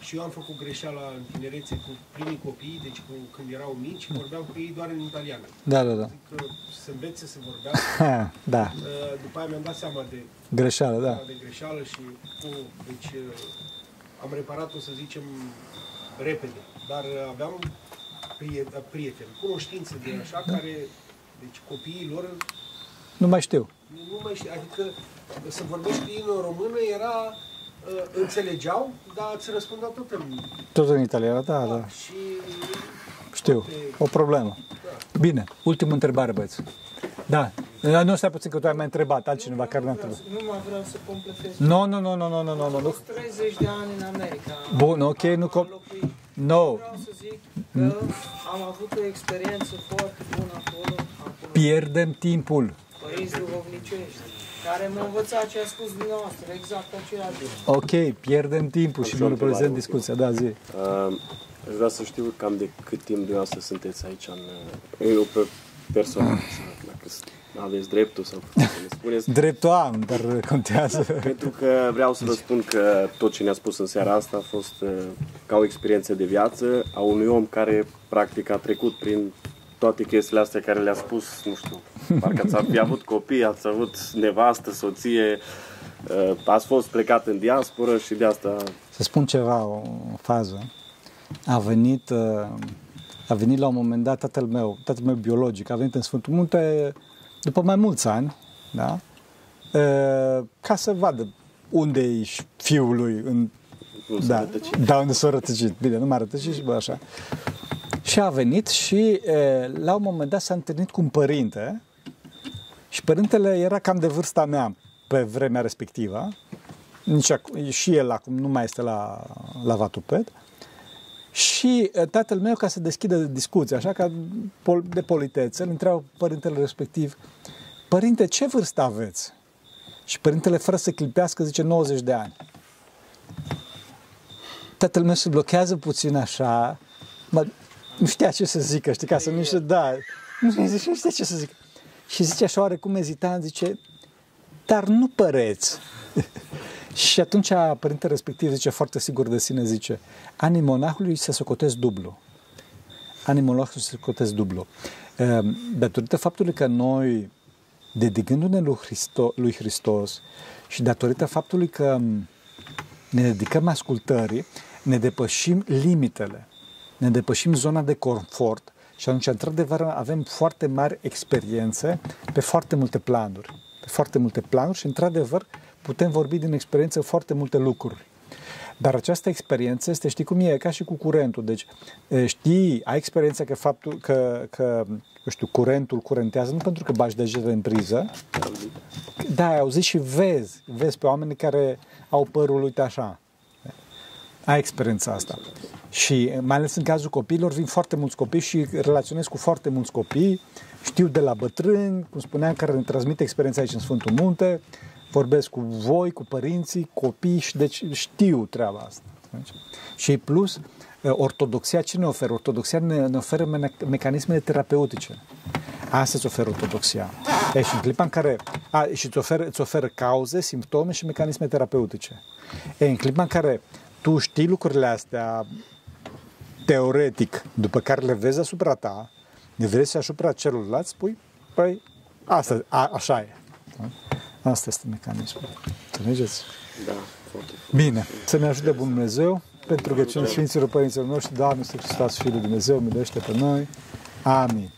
și eu am făcut greșeala în tinerețe cu primii copii, deci cu, când erau mici, vorbeam cu ei doar în italiană. Da, da, da. Zic că să învețe să vorbească. da. Uh, după aia mi-am dat seama de greșeală, da. De greșeală și cu, deci uh, am reparat-o, să zicem, repede. Dar uh, aveam prieteni, cunoștințe de așa, care, deci copiii lor... Nu mai știu. Nu mai știu, adică să vorbești cu ei în română era uh, înțelegeau, dar îți răspundeau tot în... Tot în italiană, da, da. da. Și... Știu, o problemă. Da. Bine, ultimă întrebare, băieți. Da, nu stai puțin că tu ai mai întrebat, altcineva nu, care nu a întrebat. Nu mai vreau să completez. Nu, nu, nu, nu, nu, nu, nu, nu. 30 de ani în America. Bun, ok, nu... Com... No. Vreau să zic că am avut o experiență foarte bună acolo. acolo. Pierdem timpul. Părinți duhovnicești care m-a învățat ce a spus dumneavoastră, exact aceeași Ok, pierdem timpul și nu prezent discuția, da, zi. Uh, aș vrea să știu cam de cât timp dumneavoastră sunteți aici în... Uh, eu pe persoană, dacă aveți dreptul sau să ne spuneți. Dreptul am, dar contează. Pentru că vreau să vă spun că tot ce ne-a spus în seara asta a fost uh, ca o experiență de viață a unui om care practic a trecut prin toate chestiile astea care le-a spus, nu știu, parcă ați fi avut copii, ați avut nevastă, soție, uh, ați fost plecat în diasporă și de asta să spun ceva, o fază. A venit, uh, a venit la un moment dat tatăl meu, tatăl meu biologic, a venit în Sfântul Munte după mai mulți ani, da? Uh, ca să vadă unde e fiul lui în da, da, unde s-a rătăcit. Bine, nu m-a rătăcit și bă, așa. Și a venit și e, la un moment dat s-a întâlnit cu un părinte și părintele era cam de vârsta mea pe vremea respectivă. Nici ac- și el acum nu mai este la, la Vatuped. Și tatăl meu, ca să deschidă discuția, așa ca de politețe, îl întreabă părintele respectiv, Părinte, ce vârstă aveți? Și părintele, fără să clipească, zice 90 de ani. Tatăl meu se blochează puțin așa, mă, nu știa ce să zică, știi, ca să nu știu, da, nu, zice, nu știa ce să zic. Și zice așa oarecum ezitant, zice, dar nu păreți. și atunci părintele respectiv zice foarte sigur de sine, zice, anii monahului se socotesc dublu. Anii monahului se socotesc dublu. Ehm, datorită faptului că noi, dedicându-ne lui, Hristo, lui Hristos și datorită faptului că ne dedicăm ascultării, ne depășim limitele ne depășim zona de confort și atunci, într-adevăr, avem foarte mari experiențe pe foarte multe planuri. Pe foarte multe planuri și, într-adevăr, putem vorbi din experiență foarte multe lucruri. Dar această experiență este, știi cum e, ca și cu curentul. Deci, știi, ai experiența că faptul că, că eu știu, curentul curentează, nu pentru că bagi degetele în priză. Da, ai auzit și vezi, vezi pe oameni care au părul, uite așa. Ai experiența asta. Și mai ales în cazul copiilor, vin foarte mulți copii și relaționez cu foarte mulți copii, știu de la bătrâni, cum spuneam, care ne transmit experiența aici în Sfântul Munte, vorbesc cu voi, cu părinții, copii și deci știu treaba asta. Deci, și plus, ortodoxia ce ne oferă? Ortodoxia ne, ne oferă me- mecanismele terapeutice. Asta îți oferă ortodoxia. E, și în clipa în care... A, și îți oferă, îți oferă cauze, simptome și mecanisme terapeutice. E, în clipa în care tu știi lucrurile astea teoretic, după care le vezi asupra ta, le vezi asupra celuilalt, spui, păi, asta, a, așa e. Asta este mecanismul. Înțelegeți? Da, foarte Bine, să ne ajute Bun Dumnezeu, pentru că cine Sfinților Părinților noștri, Doamne, să Hristos, Fiul Dumnezeu, milește pe noi. Amin.